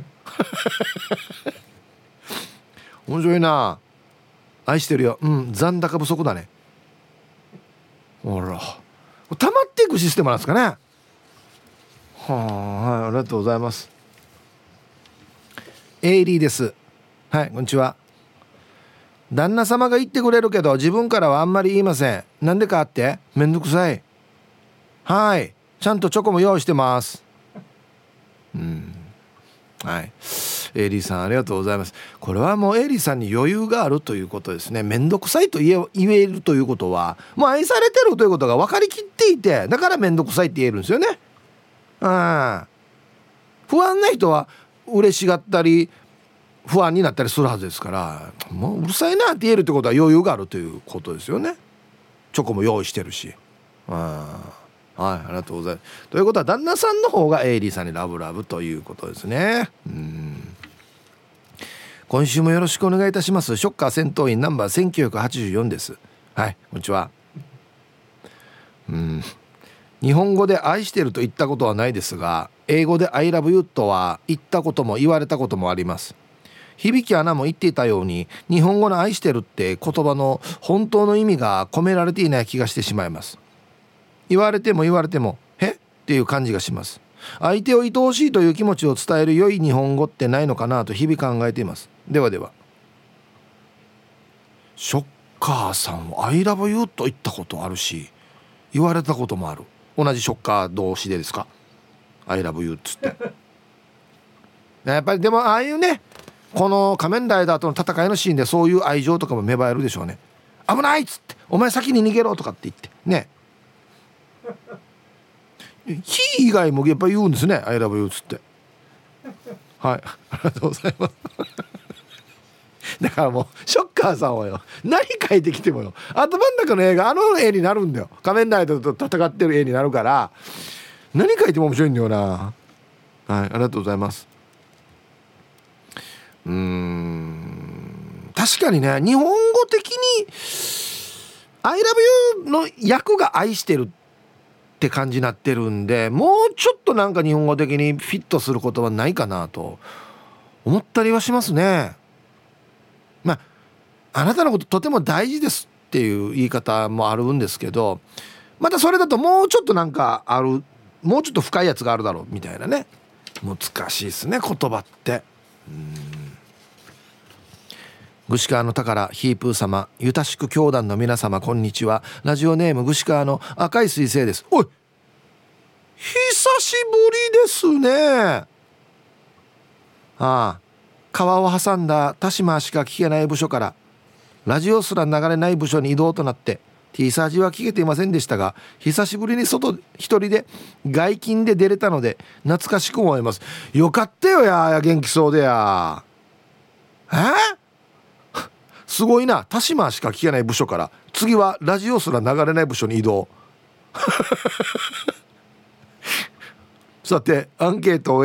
面白いな。愛してるよ。うん残高不足だね。ほら。溜まっていくシステムなんですかね？はあ、はい、ありがとうございます。エイリーです。はいこんにちは。旦那様が言ってくれるけど自分からはあんまり言いません。なんでかって？めんどくさい。はい。ちゃんとチョコも用意してます。うん。はい。エイリーさんありがとうございます。これはもうエイリーさんに余裕があるということですね。面倒くさいと言え言えるということはもう愛されてるということが分かりきっていてだから面倒くさいって言えるんですよね。うん。不安な人は嬉しがったり不安になったりするはずですからもううるさいなって言えるってことは余裕があるということですよね。チョコも用意してるし。あはいありがとうございます。ということは旦那さんの方がエイリーさんにラブラブということですね。うん。今週もよろしくお願いいたします。ショッカー戦闘員ナンバー1984です。はいこんにちは。うん。日本語で愛してると言ったことはないですが英語で I love you とは言ったことも言われたこともあります。響アナも言っていたように日本語の愛してるって言葉の本当の意味が込められていない気がしてしまいます。言われても言われてもえっていう感じがします。相手を愛おしいという気持ちを伝える良い日本語ってないのかなと日々考えています。ではでは。ショッカーさんは「I love you」と言ったことあるし言われたこともある。同じショッカー同士でですか「I love you」っつって。やっぱりでもああいうねこの仮面ライダーとの戦いのシーンでそういう愛情とかも芽生えるでしょうね。危ないっつってお前先に逃げろとかって言って。ね。火以外もやっぱ言うんですね「I love you」っつって。はい。ありがとうございます。だからもうショッカーさんはよ。何書いてきてもよ。頭の中の映画あの絵になるんだよ。仮面ライダーと戦ってる絵になるから。何書いても面白いんだよな。はい。ありがとうございます。うん。確かにね日本語的に「I love you」の役が愛してるって感じになってるんでもうちょっとなんか日本語的にフィットする言葉ないかなと思ったりはしますね。まああなたのこととても大事ですっていう言い方もあるんですけどまたそれだともうちょっとなんかあるもうちょっと深いやつがあるだろうみたいなね。難しいですね言葉って。うん。串川の宝ヒープー様ゆたしく教団の皆様こんにちは。ラジオネーム串川の赤い彗星です。おい久しぶりですね。ああ川を挟んだ田島しか聞けない部署からラジオすら流れない部署に移動となって T サージは聞けていませんでしたが久しぶりに外一人で外勤で出れたので懐かしく思います。よかったよや元気そうでやえすごいな。田島しか聞けない部署から。次はラジオすら流れない部署に移動。さてアンケートを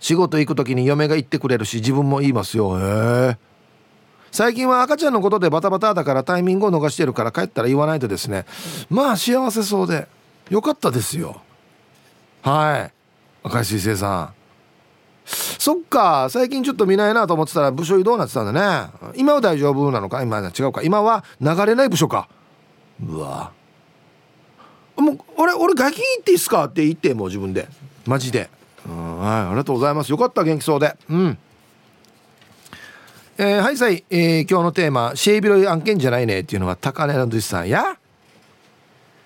仕事行く時に嫁が言ってくれるし自分も言いますよ。へえ。最近は赤ちゃんのことでバタバタだからタイミングを逃してるから帰ったら言わないとですね。まあ幸せそうで。よかったですよ。はい。赤石水星さん。そっか最近ちょっと見ないなと思ってたら部署移動なってたんだね。今は大丈夫なのか？今は違うか。今は流れない部署か。うわ。もう俺俺外勤行っていいっすか？って言ってもう自分で。マジで。はいありがとうございます。よかった元気そうで。うん。えー、はいさい、えー、今日のテーマ「シェイビロイ案件じゃないね」っていうのは高根の寿司さんや。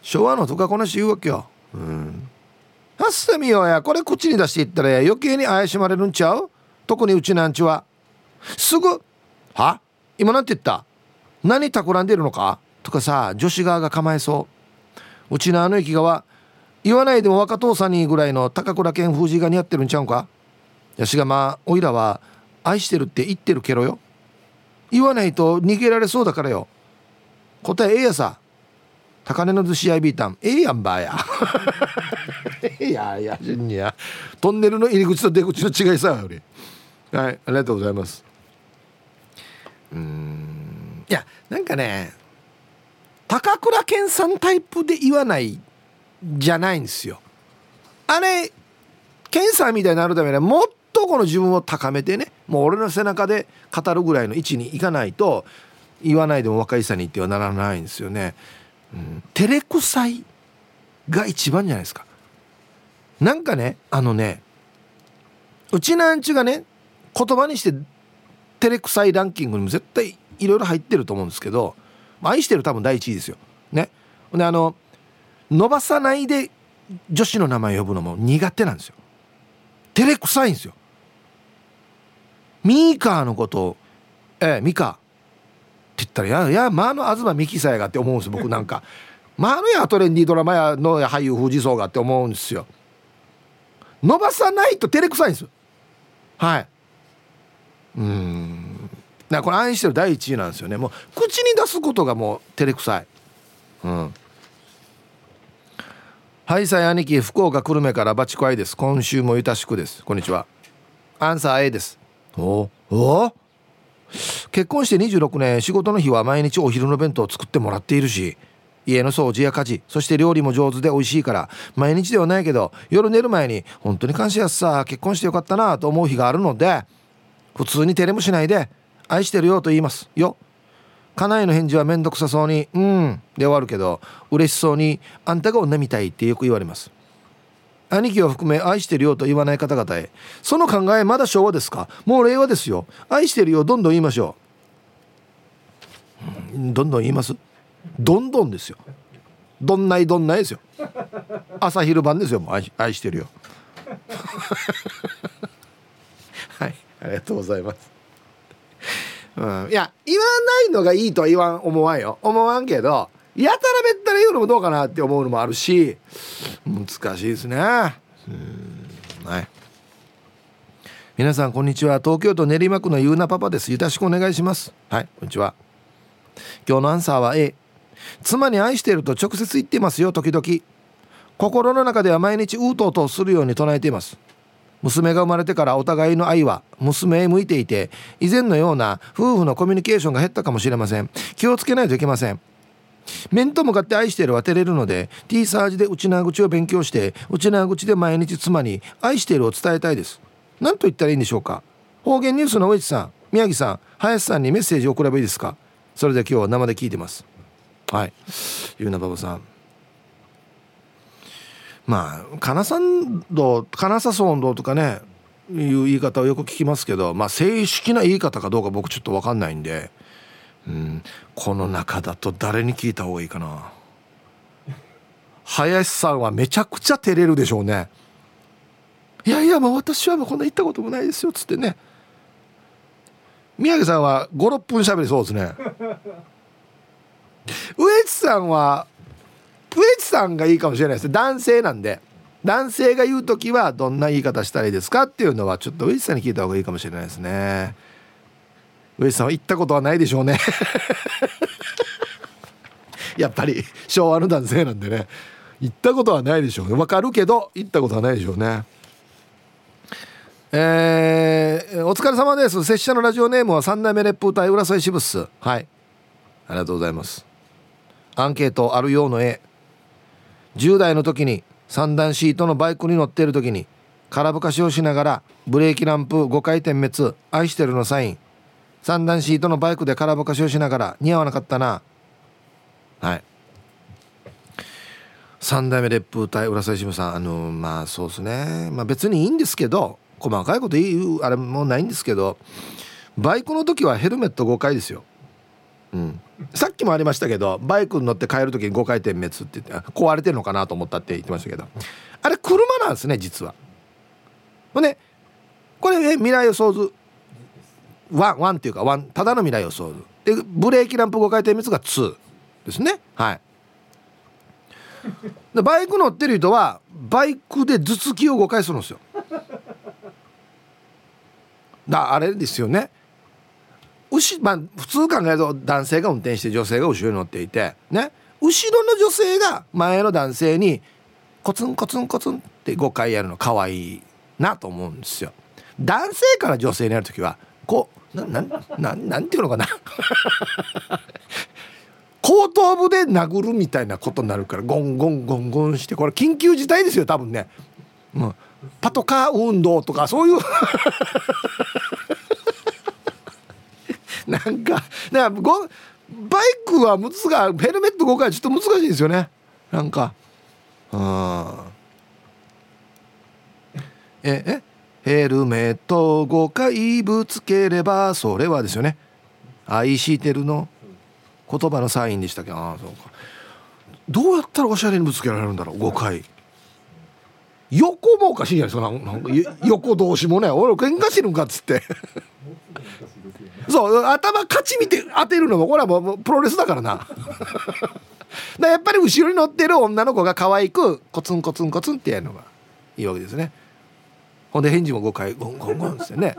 昭和のとかこの人言うわけようん。はっさみよや。これ口に出していったら余計に怪しまれるんちゃう？特にうちなんちは。すぐ「は？今なんて言った？何企んでるのか?」とかさ女子側が構えそう。うちのあの駅側言わないでも若父さんにぐらいの高倉健封じが似合ってるんちゃうんか？やしがまあおいらは愛してるって言ってるけろよ。言わないと逃げられそうだからよ。答えええやさ。高値の寿司屋ビータン。ええやんばや。いやいやじんやトンネルの入り口と出口の違いさよ。りはいありがとうございます。うんいやなんかね高倉健さんタイプで言わないじゃないんですよ。あれ健さんみたいになるためにはもっとこの自分を高めてねもう俺の背中で語るぐらいの位置に行かないと言わないでも若いさに言ってはならないんですよね。うん、照れくさいが一番じゃないですか。なんかねあのねうちなんちがね言葉にして照れくさいランキングにも絶対いろいろ入ってると思うんですけど愛してる多分第一位ですよ。ね。であの伸ばさないで女子の名前呼ぶのも苦手なんですよ。照れくさいんですよ。ミーカーのことを「ええミカー」って言ったら「いやいやまあの東美樹さやが」って思うんです僕なんか「まあのやトレンディードラマやの俳優藤荘が」って思うんですよ。伸ばさないと照れくさいんです。はい。うん。だこれ愛してる第一位なんですよね。もう口に出すことがもう照れくさい。うん。はいさい兄貴福岡久留米からバチコアイです。今週もゆたしくです。こんにちは。アンサー A です。おお？結婚して26年仕事の日は毎日お昼の弁当を作ってもらっているし家の掃除や家事そして料理も上手で美味しいから毎日ではないけど夜寝る前に本当に感謝やすさ結婚してよかったなと思う日があるので普通に照れもしないで愛してるよと言いますよ。家内の返事はめんどくさそうに「うん」で終わるけど嬉しそうに「あんたが女みたい」ってよく言われます。兄貴を含め愛してるよと言わない方々へ。その考えまだ昭和ですか？もう令和ですよ。愛してるよどんどん言いましょう。どんどん言います？どんどんですよ。どんないどんないですよ。朝昼晩ですよ。もう愛愛してるよ。はいありがとうございます。うん、いや言わないのがいいとは言わん思わんよ。思わんけどやたらべったら言うのもどうかなって思うのもあるし難しいですね。はい。皆さんこんにちは。東京都練馬区のゆうなパパです。よろしくお願いします。はいこんにちは。今日のアンサーは A 妻に愛していると直接言ってますよ時々。心の中では毎日うとうとするように唱えています。娘が生まれてからお互いの愛は娘へ向いていて以前のような夫婦のコミュニケーションが減ったかもしれません。気をつけないといけません。面と向かって愛してるは照れるので T サージで内縄口を勉強して内縄口で毎日妻に愛しているを伝えたいです。何と言ったらいいんでしょうか。方言ニュースの上地さん宮城さん林さんにメッセージを送ればいいですか。それで今日は生で聞いてます。はい。ゆうなばばさん。まあ金沢道金沢村道とかねいう言い方をよく聞きますけどまあ正式な言い方かどうか僕ちょっと分かんないんで、ん、この中だと誰に聞いた方がいいかな。林さんはめちゃくちゃ照れるでしょうね。いやいやもう私はもうこんな行ったこともないですよっつってね。宮城さんは56分しゃべりそうですね。植地さんは植地さんがいいかもしれないです男性なんで。男性が言う時はどんな言い方したらいいですかっていうのはちょっと植地さんに聞いた方がいいかもしれないですね。植地さんは行ったことはないでしょうね。やっぱり昭和の男性なんでね。行ったことはないでしょうね。わかるけど行ったことはないでしょうね。えー、お疲れ様です。拙者のラジオネームは三代目烈風隊浦添支部っす。はい。ありがとうございます。アンケートあるようの絵。10代の時に三段シートのバイクに乗っている時に空ぶかしをしながらブレーキランプ5回点滅愛してるのサイン三段シートのバイクで空ぶかしをしながら似合わなかったな。はい。三代目烈風隊浦添支部さん。あのまあそうですね。まあ別にいいんですけど細かいこと言うあれもないんですけどバイクの時はヘルメット5回ですよ。うん、さっきもありましたけどバイクに乗って帰る時に5回転滅って言って壊れてるのかなと思ったって言ってましたけど。あれ車なんですね実は。ほんでこれえ未来予想図。1 1っていうか1ただの未来予想図でブレーキランプ5回転滅が2ですね。はい。でバイク乗ってる人はバイクで頭突きを5回するんですよ。だあれですよね。牛まあ普通考えると男性が運転して女性が後ろに乗っていてね。後ろの女性が前の男性にコツンコツンコツンって5回やるの可愛いなと思うんですよ。男性から女性にやる時はこうななななんていうのかな。後頭部で殴るみたいなことになるからゴンゴンゴンゴンしてこれ緊急事態ですよ多分ね、うん、パトカー運動とかそういう。なんかだかごバイクはむつがヘルメット5回ちょっと難しいですよね。なんか。うん。ええ？ヘルメット5回ぶつければそれはですよね。愛してるの言葉のサインでしたっけ？ああそうか。どうやったらおしゃれにぶつけられるんだろう？5回。横もおかしいじゃないですか。なんか 横同士もね。俺喧嘩してるんかっつって。そう。頭勝ち見て当てるのもこれはもうプロレスだからな。だやっぱり後ろに乗ってる女の子が可愛くコツンコツンコツンってやるのがいいわけですねほんで返事も5回ゴンゴンゴンですよね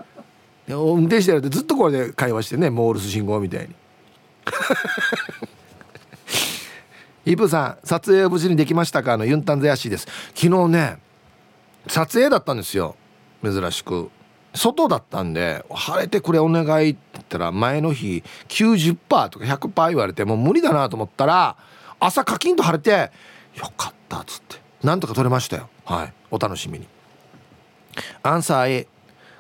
運転してるとずっとこれで会話してねモールス信号みたいに。イブさん撮影無事にできましたか？あのユンタンゼヤシです。昨日ね撮影だったんですよ。珍しく。外だったんで「晴れてくれお願い」って言ったら前の日90%とか100%言われてもう無理だなと思ったら朝カキンと晴れて「よかった」っつって。なんとか撮れましたよ。はい。お楽しみに。アンサー A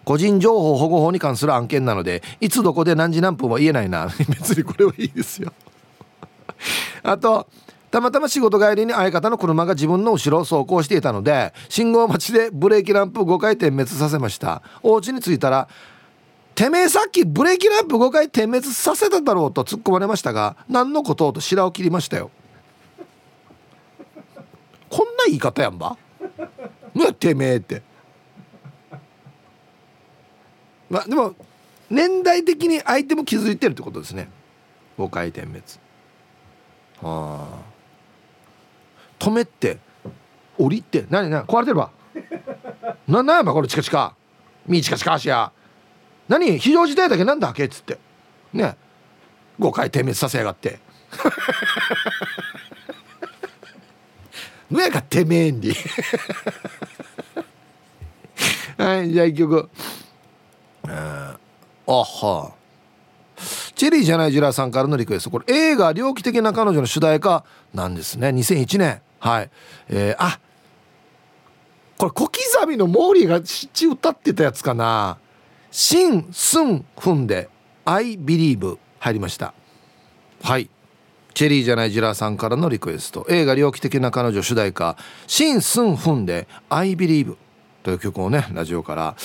個人情報保護法に関する案件なのでいつどこで何時何分は言えないな。別にこれはいいですよ。あとたまたま仕事帰りに相方の車が自分の後ろを走行していたので信号待ちでブレーキランプ5回点滅させました。お家に着いたら「てめえさっきブレーキランプ5回点滅させただろう」と突っ込まれましたが何のことと白を切りましたよ。こんな言い方やんば。ねやてめえって。まあでも年代的に相手も気づいてるってことですね。5回点滅。はあ。止めて降りて何何壊れてるわ。ななんやばこれチカチカ。みチカチカ足や。何非常事態だけなんだっけっつって。ね。5回点滅させやがって。のやがてめえんり。はいじゃあ一曲。あは。チェリーじゃないジュラさんからのリクエスト。これ映画「猟奇的な彼女」の主題歌。なんですね。2001年はい。えー、あこれ小刻みのモーリーが七歌ってたやつかな「シン・スン・フン」で「I Believe」入りました。はい。チェリーじゃないジラーさんからのリクエスト。映画「猟奇的な彼女」主題歌「シン・スン・フン」で「I Believe」という曲をねラジオから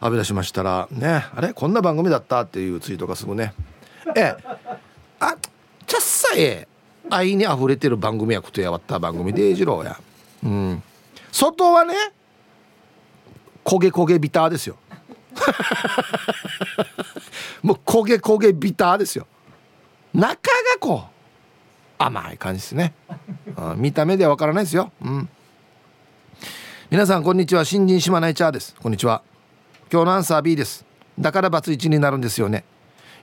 浴び出しましたらねあれ？こんな番組だったっていうツイートがすぐね。ええ。あちゃっさえ愛に溢れてる番組やことやわった番組でじろうや。うん。外はね焦げ焦げビターですよ。もう焦げ焦げビターですよ。中がこう甘い感じですね、うん、見た目ではわからないですよ。うん。皆さんこんにちは。新人島内チャーです。こんにちは。今日のアンサー B です。だからバツ1になるんですよね。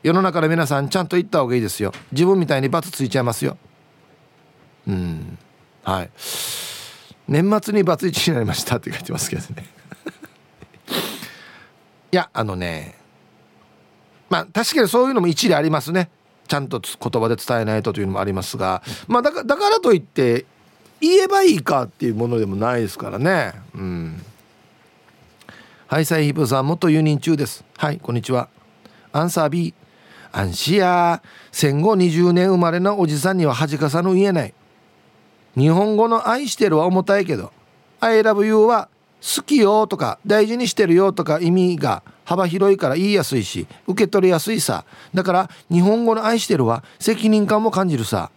世の中の皆さんちゃんと言った方がいいですよ。自分みたいにバツついちゃいますよ。うん。はい。年末にバツイチになりましたって書いてますけどね。いやあのね。まあ確かにそういうのも一理ありますね。ちゃんと言葉で伝えないとというのもありますが。まあだかだからといって言えばいいかっていうものでもないですからね。うん。はいサイヒプさん元輸入中です。はいこんにちは。アンサー B アンシや。戦後20年生まれのおじさんには恥かさぬ言えない。日本語の愛してるは重たいけど I love you は好きよとか大事にしてるよとか意味が幅広いから言いやすいし受け取りやすいさ。だから日本語の愛してるは責任感も感じるさ、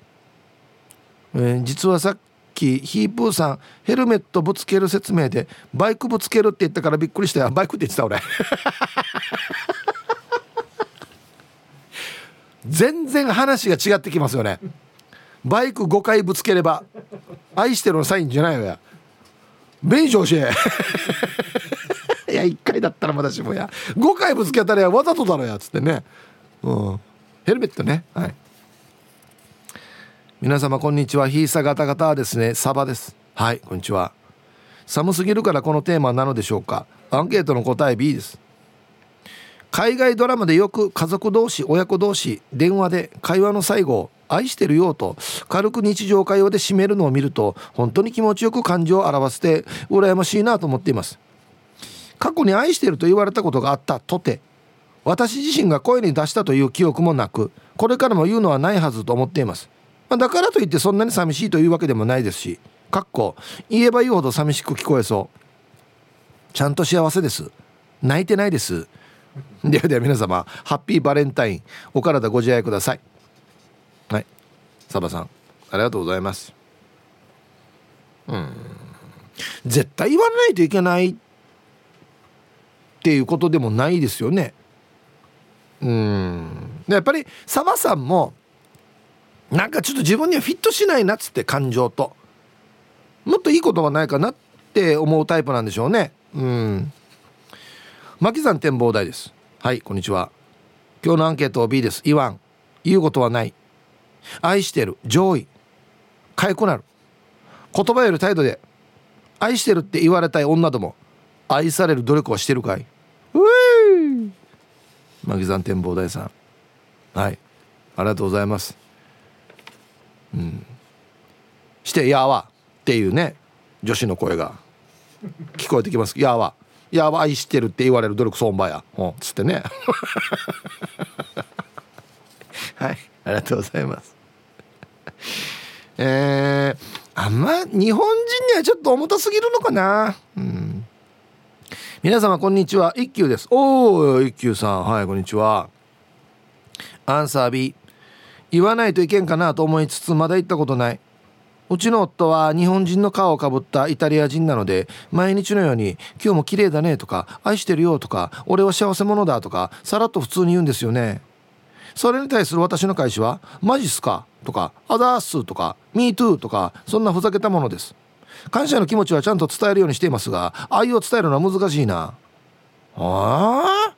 えー、実はさっきヒープーさんヘルメットぶつける説明でバイクぶつけるって言ったからびっくりしたよ。バイクって言ってた俺。全然話が違ってきますよね。バイク5回ぶつければ愛してるのサインじゃないよや。弁償しいや1回だったらまだしもや。5回ぶつけたらやわざとだろやつってね。うん。ヘルメットね。はい。皆様こんにちは。ヒーサガタガタですね。サバです。はいこんにちは。寒すぎるからこのテーマなのでしょうか。アンケートの答え B です。海外ドラマでよく家族同士親子同士電話で会話の最後「愛してるよ」と軽く日常会話で締めるのを見ると本当に気持ちよく感情を表せて羨ましいなと思っています。過去に愛してると言われたことがあったとて私自身が声に出したという記憶もなくこれからも言うのはないはずと思っています。まあだからといってそんなに寂しいというわけでもないですしかっこ言えば言うほど寂しく聞こえそう。ちゃんと幸せです。泣いてないです。ではでは皆様ハッピーバレンタインお体ご自愛ください。はい。サバさんありがとうございます。うん。絶対言わないといけないっていうことでもないですよね。うん。やっぱりサバさんもなんかちょっと自分にはフィットしないなっつって感情と。もっといいことはないかなって思うタイプなんでしょうね。うん。巻山展望台です。はいこんにちは。今日のアンケートは B です。言わん。言うことはない。愛してる。上位。かゆくなる。言葉より態度で。愛してるって言われたい女ども。愛される努力はしてるかい？マギザン展望台さん。はい。ありがとうございますうんして「やわ」っていうね女子の声が聞こえてきます「やわ」「やわ愛してる」って言われる努力そんばや。うん。つってね。はい。ありがとうございます。えー、あんま日本人にはちょっと重たすぎるのかな。うん。皆様こんにちは。一休です。おお一休さん。はいこんにちは。アンサー B 言わないといけんかなと思いつつまだ行ったことない。うちの夫は日本人の顔をかぶったイタリア人なので毎日のように「今日も綺麗だね」とか「愛してるよ」とか「俺は幸せ者だ」とかさらっと普通に言うんですよね。それに対する私の返しは「マジっすか?」とか「アダース」とか「ミートゥー」とかそんなふざけたものです。感謝の気持ちはちゃんと伝えるようにしていますが愛を伝えるのは難しいな。ああ？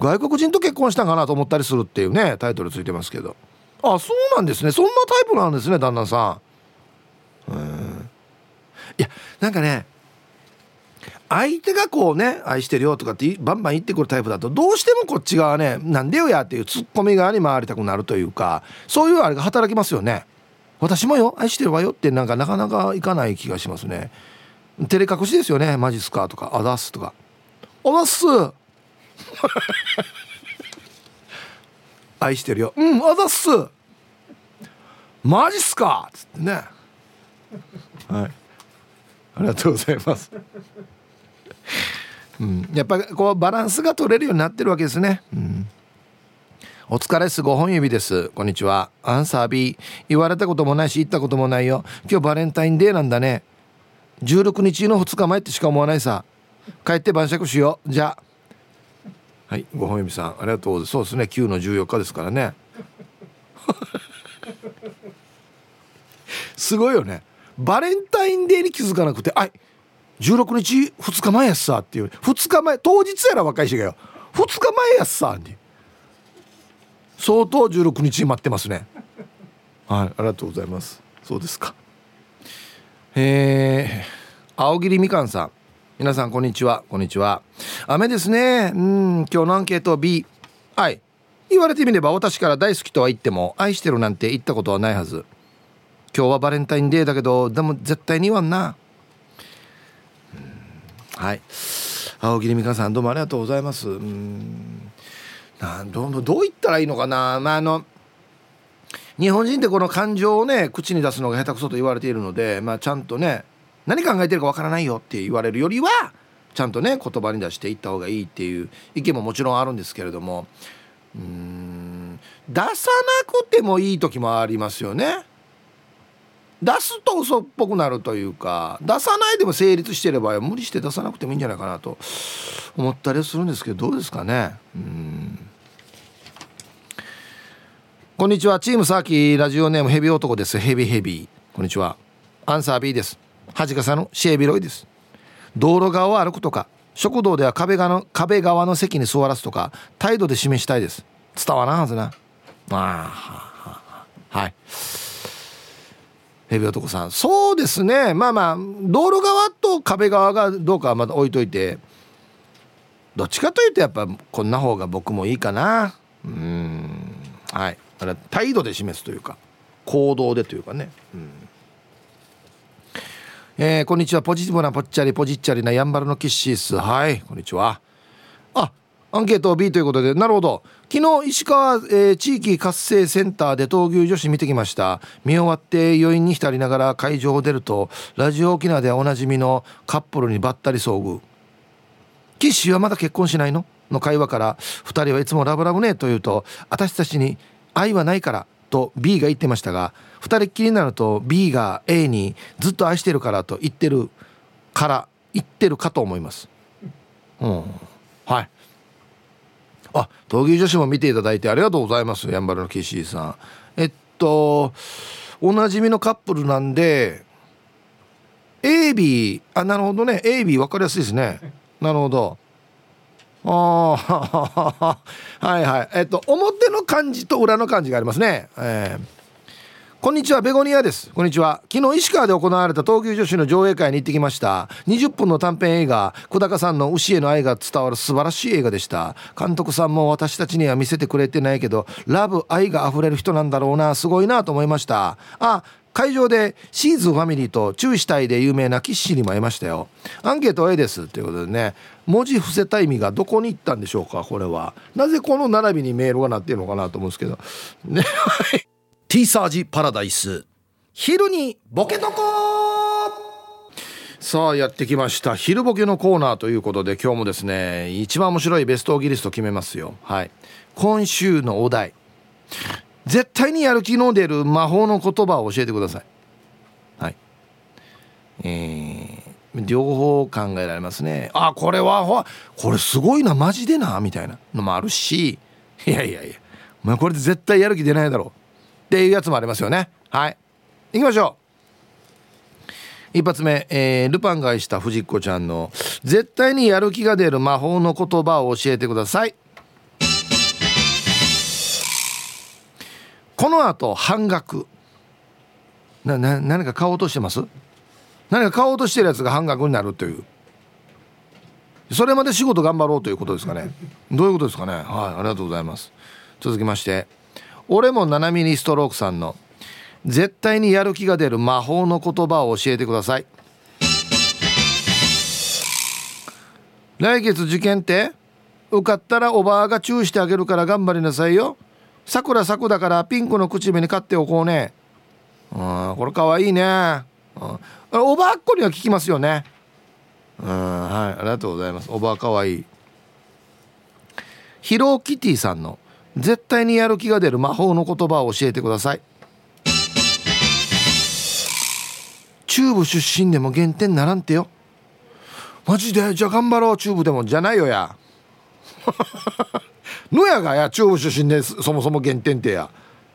外国人と結婚したんかなと思ったりするっていうねタイトルついてますけど。あそうなんですね。そんなタイプなんですね旦那さん。うん。いやなんかね相手がこうね愛してるよとかってバンバン言ってくるタイプだとどうしてもこっち側ねなんでよやっていうツッコミ側に回りたくなるというかそういうあれが働きますよね。私もよ愛してるわよってなんかなかなかいかない気がしますね。照れ隠しですよね。マジっすかとかあざっすとか。おざっす。愛してるよ。うんあざっす。マジっすか。つってね。はい。ありがとうございます。うん、やっぱりこうバランスが取れるようになってるわけですね、うん、お疲れす。5本指です。こんにちは。アンサー B 言われたこともないし言ったこともないよ。今日バレンタインデーなんだね。16日の2日前ってしか思わないさ。帰って晩酌しよう。じゃあ。はい5本指さんありがとうそうですね9の14日ですからね。すごいよね。バレンタインデーに気づかなくてあい16日2日前やっさっていう。2日前当日やら若い人がよ。2日前やっさに。相当16日待ってますね。はいありがとうございます。そうですか。えー、青桐みかんさん。皆さんこんにちは。こんにちは。雨ですね。うん。今日のアンケート B はい。言われてみれば私から大好きとは言っても愛してるなんて言ったことはないはず。今日はバレンタインデーだけどでも絶対に言わんな。はい。青桐美香さんどうもありがとうございます。うん。なんどうどう言ったらいいのかな。まああの日本人ってこの感情をね口に出すのが下手くそと言われているので、まあ、ちゃんとね何考えてるかわからないよって言われるよりはちゃんとね言葉に出していった方がいいっていう意見ももちろんあるんですけれども。うん出さなくてもいい時もありますよね。出すと嘘っぽくなるというか出さないでも成立してれば無理して出さなくてもいいんじゃないかなと思ったりするんですけどどうですかね。うん。こんにちは。チームサーキーラジオネームヘビ男です。ヘビヘビ。こんにちは。アンサー B です。恥かさのシェービロイです。道路側を歩くとか食堂では壁側の壁側の席に座らすとか態度で示したいです。伝わらんはずな。あはい。ヘビ男さん。そうですね。まあまあ道路側と壁側がどうかはまた置いといてどっちかというとやっぱこんな方が僕もいいかな。うん。はい。態度で示すというか行動でというかね。うん。えー、こんにちは。ポジティブなぽっちゃりポジッチャリなやんばるのキッシースはいこんにちは。あアンケート B ということでなるほど。昨日石川、えー、地域活性センターで闘牛女子見てきました。見終わって余韻に浸りながら会場を出るとラジオ沖縄ではおなじみのカップルにばったり遭遇。岸はまだ結婚しないの？の会話から2人はいつもラブラブねと言うと私たちに愛はないからと B が言ってましたが2人っきりになると B が A にずっと愛してるからと言ってるから言ってるかと思います。うん。はい。あ闘牛女子も見ていただいてありがとうございますやんばるのキシーさん。えっとおなじみのカップルなんで AB あなるほどね。AB 分かりやすいですね。なるほど。あ はいはい。えっと表の漢字と裏の漢字がありますね。えー。こんにちはベゴニアです。こんにちは。昨日石川で行われた東急女子の上映会に行ってきました。20分の短編映画小高さんの牛への愛が伝わる素晴らしい映画でした。監督さんも私たちには見せてくれてないけどラブ愛が溢れる人なんだろうなすごいなと思いました。あ会場でシーズファミリーと注意したいで有名なキッシーにも会いましたよ。アンケート A です。ということでね。文字伏せた意味がどこに行ったんでしょうかこれは。なぜこの並びにメールがなってるのかなと思うんですけど。ね T サージパラダイス。昼にボケとこさあやってきました。昼ボケのコーナーということで今日もですね一番面白いベストオギリスト決めますよ。はい。今週のお題。絶対にやる気の出る魔法の言葉を教えてください。はい。えー、両方考えられますね。あこれはこれすごいなマジでなみたいなのもあるし。いやいやいやまあこれで絶対やる気出ないだろ。うっていうやつもありますよね。はい。行きましょう。一発目、えー、ルパンが愛した藤子ちゃんの絶対にやる気が出る魔法の言葉を教えてください。この後半額。なな何か買おうとしてます？何か買おうとしてるやつが半額になるという。それまで仕事頑張ろうということですかね。どういうことですかね。はいありがとうございます。続きまして俺も7ミニストロークさんの絶対にやる気が出る魔法の言葉を教えてください。来月受験って受かったらおばあが注意してあげるから頑張りなさいよ。さくらさくだからピンクの口紅買っておこうね。うんこれかわいいね、うん、おばあっこには聞きますよね。うんはいありがとうございます。おばあかわいい。ヒローキティさんの「絶対にやる気が出る魔法の言葉を教えてください。中部出身でも減点ならんてよ。マジで？じゃあ頑張ろう中部でも。じゃないよや。のやがや中部出身でそもそも減点ってや。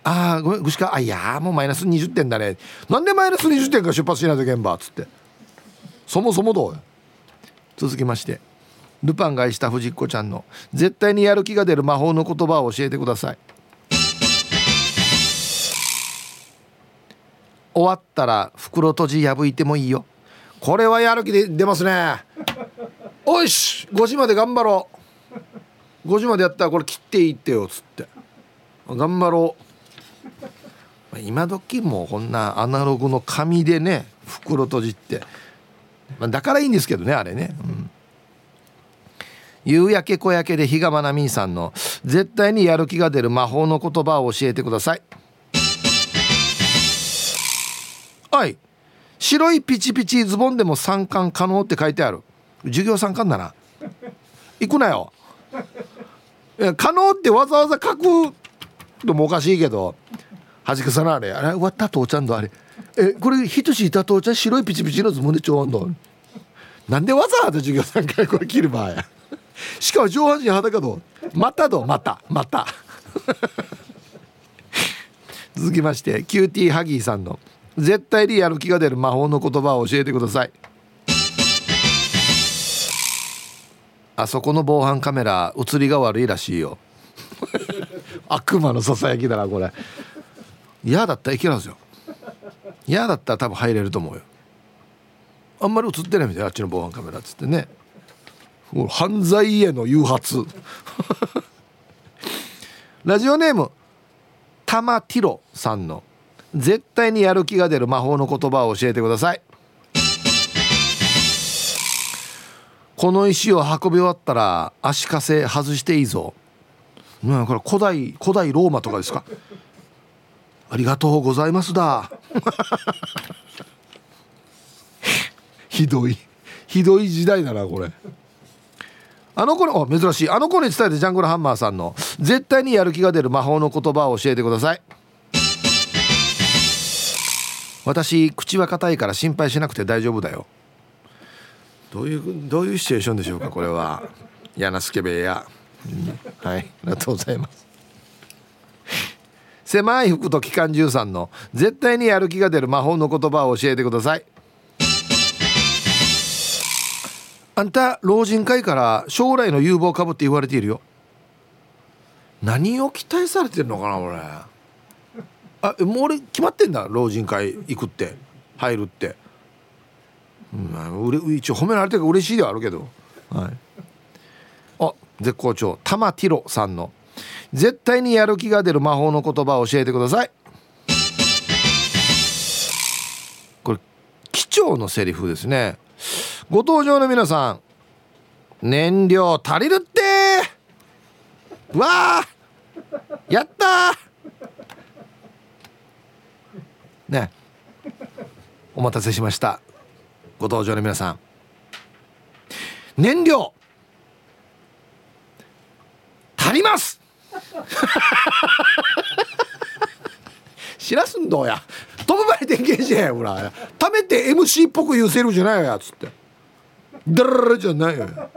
ああごめんぐしかあいやもうマイナス20点だね。なんでマイナス20点か出発しないと現場っつって。そもそもどう続きまして。ルパンが愛した藤子ちゃんの絶対にやる気が出る魔法の言葉を教えてください。終わったら袋閉じ破いてもいいよ。これはやる気で出ますね。おいし5時まで頑張ろう。5時までやったらこれ切っていいってよっつって。頑張ろう。今時もこんなアナログの紙でね袋閉じって、まあ、だからいいんですけどねあれね、うん。夕焼け小焼けで比嘉愛未さんの絶対にやる気が出る魔法の言葉を教えてください。はい白いピチピチズボンでも参観可能って書いてある。授業参観だな。行くなよ。可能ってわざわざ書くのもおかしいけどはじかさなあれ。あれ終わった父ちゃんとあれ。えこれひとしいた父ちゃん白いピチピチのズボンでちょうどなんでわざわざ授業参観これ切る場合しかも上半身裸どまたどまた。また。続きましてキューティーハギーさんの絶対にやる気が出る魔法の言葉を教えてください。あそこの防犯カメラ映りが悪いらしいよ。悪魔のささやきだなこれ。嫌だったらいけるんですよ。嫌だったら多分入れると思うよ。あんまり映ってないみたいあっちの防犯カメラっつってね。犯罪への誘発。ラジオネームタマティロさんの絶対にやる気が出る魔法の言葉を教えてください。この石を運び終わったら足かせ外していいぞ。ねこれ古代古代ローマとかですか。ありがとうございますだ。ひどい。ひどい時代だなこれ。あの子の珍しい。あの子に伝えてジャングルハンマーさんの絶対にやる気が出る魔法の言葉を教えてください。私口は硬いから心配しなくて大丈夫だよ。どういうどういうシチュエーションでしょうかこれは。柳助部屋、うん、はいありがとうございます。狭い服と機関銃さんの絶対にやる気が出る魔法の言葉を教えてください。あんた老人会から将来の有望株って言われているよ。何を期待されてるのかな俺あもう俺決まってんだ老人会行くって。入るって、うん、一応褒められてるから嬉しいではあるけど。はい。あ絶好調玉ティロさんの「絶対にやる気が出る魔法の言葉を教えてください」これ機長のセリフですね。ご登場の皆さん燃料足りるって!わあ!やった!ね。お待たせしました。ご登場の皆さん。燃料足ります！知らすんどうや？飛ぶ前に点検してほら。貯めて MC っぽく言うセルじゃないよやつって。ダララじゃないよ。は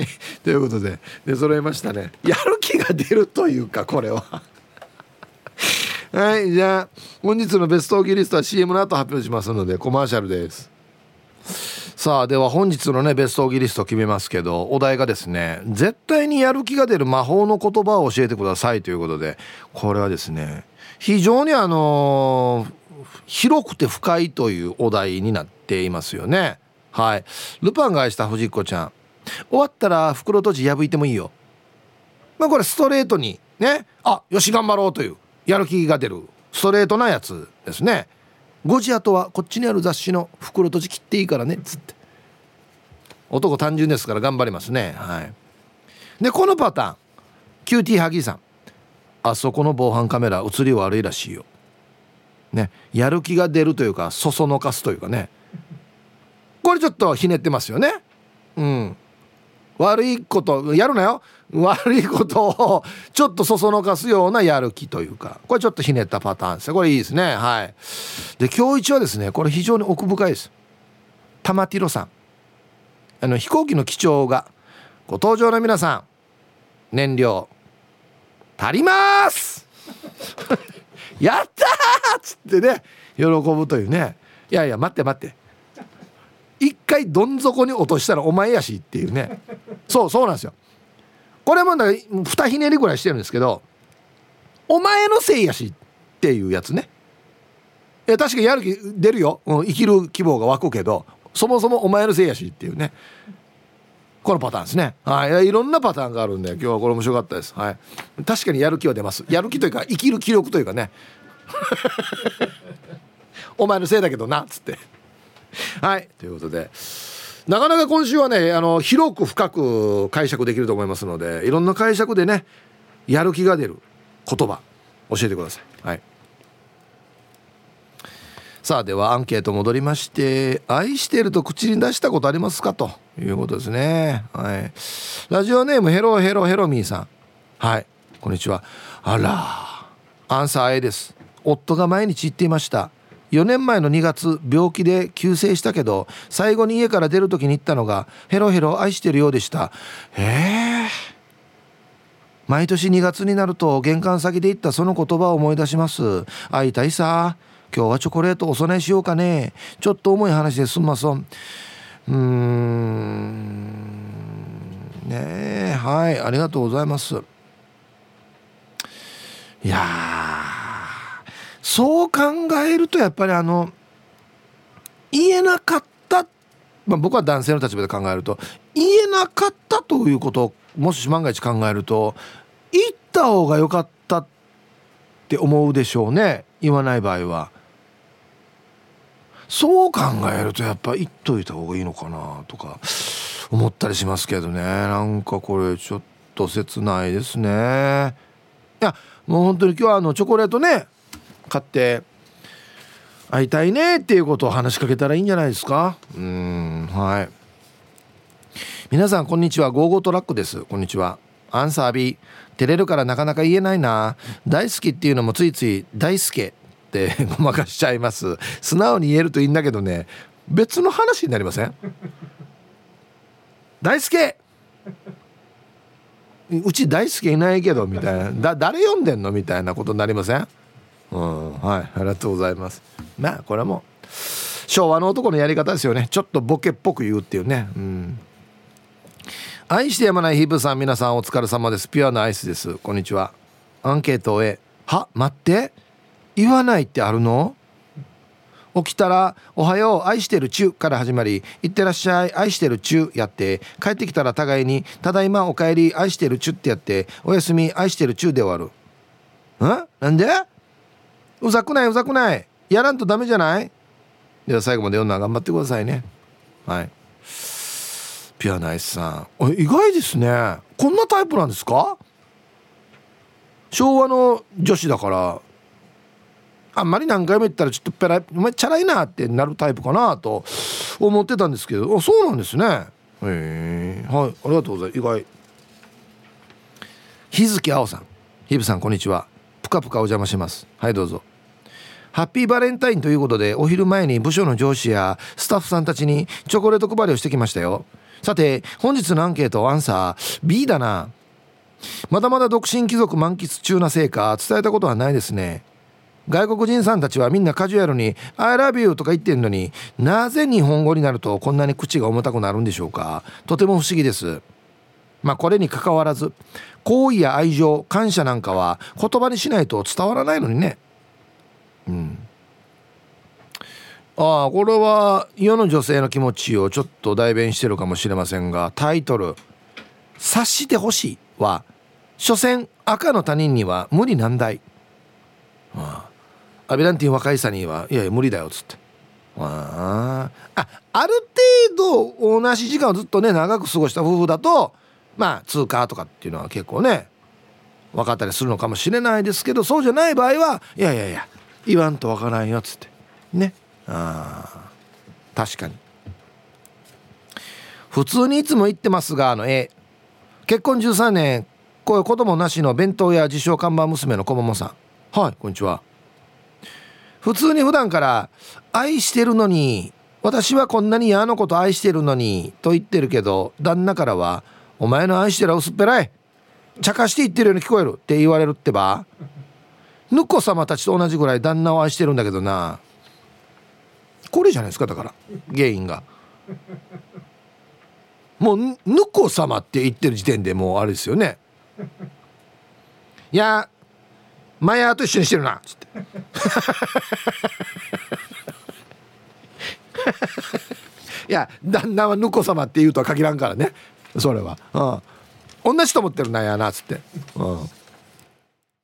い。ということで出揃いましたね。やる気が出るというかこれは。はいじゃあ本日のベストオギリストは CM の後発表しますのでコマーシャルです。さあでは本日のねベストオギリスト決めますけどお題がですね絶対にやる気が出る魔法の言葉を教えてくださいということでこれはですね非常にあの、広くて深いというお題になっていますよね。はい。ルパンが愛した藤子ちゃん。終わったら袋閉じ破いてもいいよ。まあこれストレートにねあよし頑張ろうというやる気が出るストレートなやつですね。5時後はこっちにある雑誌の袋閉じ切っていいからねっつって。男単純ですから頑張りますね。はい。でこのパターン。QT ハギーさん。あそこの防犯カメラ映り悪いらしいよ。ね。やる気が出るというかそそのかすというかね。これちょっとひねってますよね。うん。悪いことやるなよ。悪いことをちょっとそそのかすようなやる気というか。これちょっとひねったパターンですね。これいいですね。はい。で今日一はですねこれ非常に奥深いです。玉ティロさん。あの飛行機の機長がご登場の皆さん燃料足ります! やったー!っつってね喜ぶというね。いやいや待って待って。一回どん底に落としたらお前やしっていうね。そうそうなんですよ。これもだ二ひねりぐらいしてるんですけどお前のせいやしっていうやつね。いや確かにやる気出るよ、うん、生きる希望が湧くけどそもそもお前のせいやしっていうね。このパターンですね。はい。いろんなパターンがあるんで今日はこれ面白かったです。はい。確かにやる気は出ます。やる気というか生きる気力というかね。お前のせいだけどなっつって。はい。ということで。なかなか今週はねあの広く深く解釈できると思いますのでいろんな解釈でねやる気が出る言葉教えてください。はい。さあではアンケート戻りまして「愛していると口に出したことありますか?」ということですね。はい。ラジオネームヘロヘロヘロミーさん。はい。こんにちは。あらアンサー A です。夫が毎日言っていました。4年前の2月病気で急逝したけど最後に家から出る時に言ったのが「ヘロヘロ愛してるようでした」え、毎年2月になると玄関先で言ったその言葉を思い出します会いたいさ。今日はチョコレートお供えしようかね。ちょっと重い話ですんまそん。うーん。ねえ。はい。ありがとうございます。いやそう考えるとやっぱりあの言えなかった、まあ、僕は男性の立場で考えると言えなかったということをもし万が一考えると言った方が良かったって思うでしょうね言わない場合は。そう考えるとやっぱ言っといた方がいいのかなとか思ったりしますけどねなんかこれちょっと切ないですねいやもう本当に今日はあのチョコレートね買って会いたいねっていうことを話しかけたらいいんじゃないですか？うんはい。皆さんこんにちは。ゴーゴートラックです。こんにちは。アンサー B 照れるからなかなか言えないな。大好きっていうのもついつい大好きって ごまかしちゃいます。素直に言えるといいんだけどね別の話になりません？大好きうち大好きいないけどみたいな。だ誰読んでんの？みたいなことになりません？うん。はい。ありがとうございます。まあこれも昭和の男のやり方ですよね。ちょっとボケっぽく言うっていうね。うん。愛してやまないヒブさん皆さんお疲れ様です。ピュアなアイスです。こんにちは。アンケートへ。は？待って。言わないってあるの？起きたら「おはよう愛してるチュ」から始まり「いってらっしゃい愛してるチュ」やって。帰ってきたら互いに「ただいまおかえり愛してるチュ」ってやって「おやすみ愛してるチュ」で終わる。ん？なんで？うざくないうざくない。やらんとダメじゃない？では最後まで読んだら頑張ってくださいね。はい。ピアナイスさん。意外ですね。こんなタイプなんですか？昭和の女子だから。あんまり何回も言ったらちょっとペラお前チャラいなってなるタイプかなと。思ってたんですけど。あそうなんですね。へえ。はいありがとうございます。意外。日月青さん。ヒブさんこんにちは。ぷかぷかお邪魔します。はいどうぞ。ハッピーバレンタインということでお昼前に部署の上司やスタッフさんたちにチョコレート配りをしてきましたよ。さて本日のアンケートアンサー B だな。まだまだ独身貴族満喫中なせいか伝えたことはないですね。外国人さんたちはみんなカジュアルに「I love you」とか言ってんのになぜ日本語になるとこんなに口が重たくなるんでしょうか。とても不思議です。まあこれにかかわらず好意や愛情感謝なんかは言葉にしないと伝わらないのにね。うん。ああこれは世の女性の気持ちをちょっと代弁してるかもしれませんがタイトル「察してほしい」は所詮赤の他人には無理難題。ああ。アビランティン若いさには「いやいや無理だよ」っつって。あ。あある程度同じ時間をずっとね長く過ごした夫婦だとまあ通過とかっていうのは結構ね分かったりするのかもしれないですけどそうじゃない場合はいやいやいや言わんとわからんよっつって。ね。あ確かに。普通にいつも言ってますがあの絵結婚13年こういう子供なしの弁当や自称看板娘の子ももさん。はいこんにちは。普通に普段から「愛してるのに私はこんなに嫌のこと愛してるのに」と言ってるけど旦那からは「お前の愛してる薄っぺらい。茶化して言ってるように聞こえる」って言われるってば。ぬこ様たちと同じぐらい旦那を愛してるんだけどな。これじゃないですかだから。原因が。もうぬこ様って言ってる時点でもうあれですよね。いやマヤと一緒にしてるな。っつって。いや旦那はぬこ様って言うとは限らんからね。それは、うん、同じと思ってるなやなっつって、うん。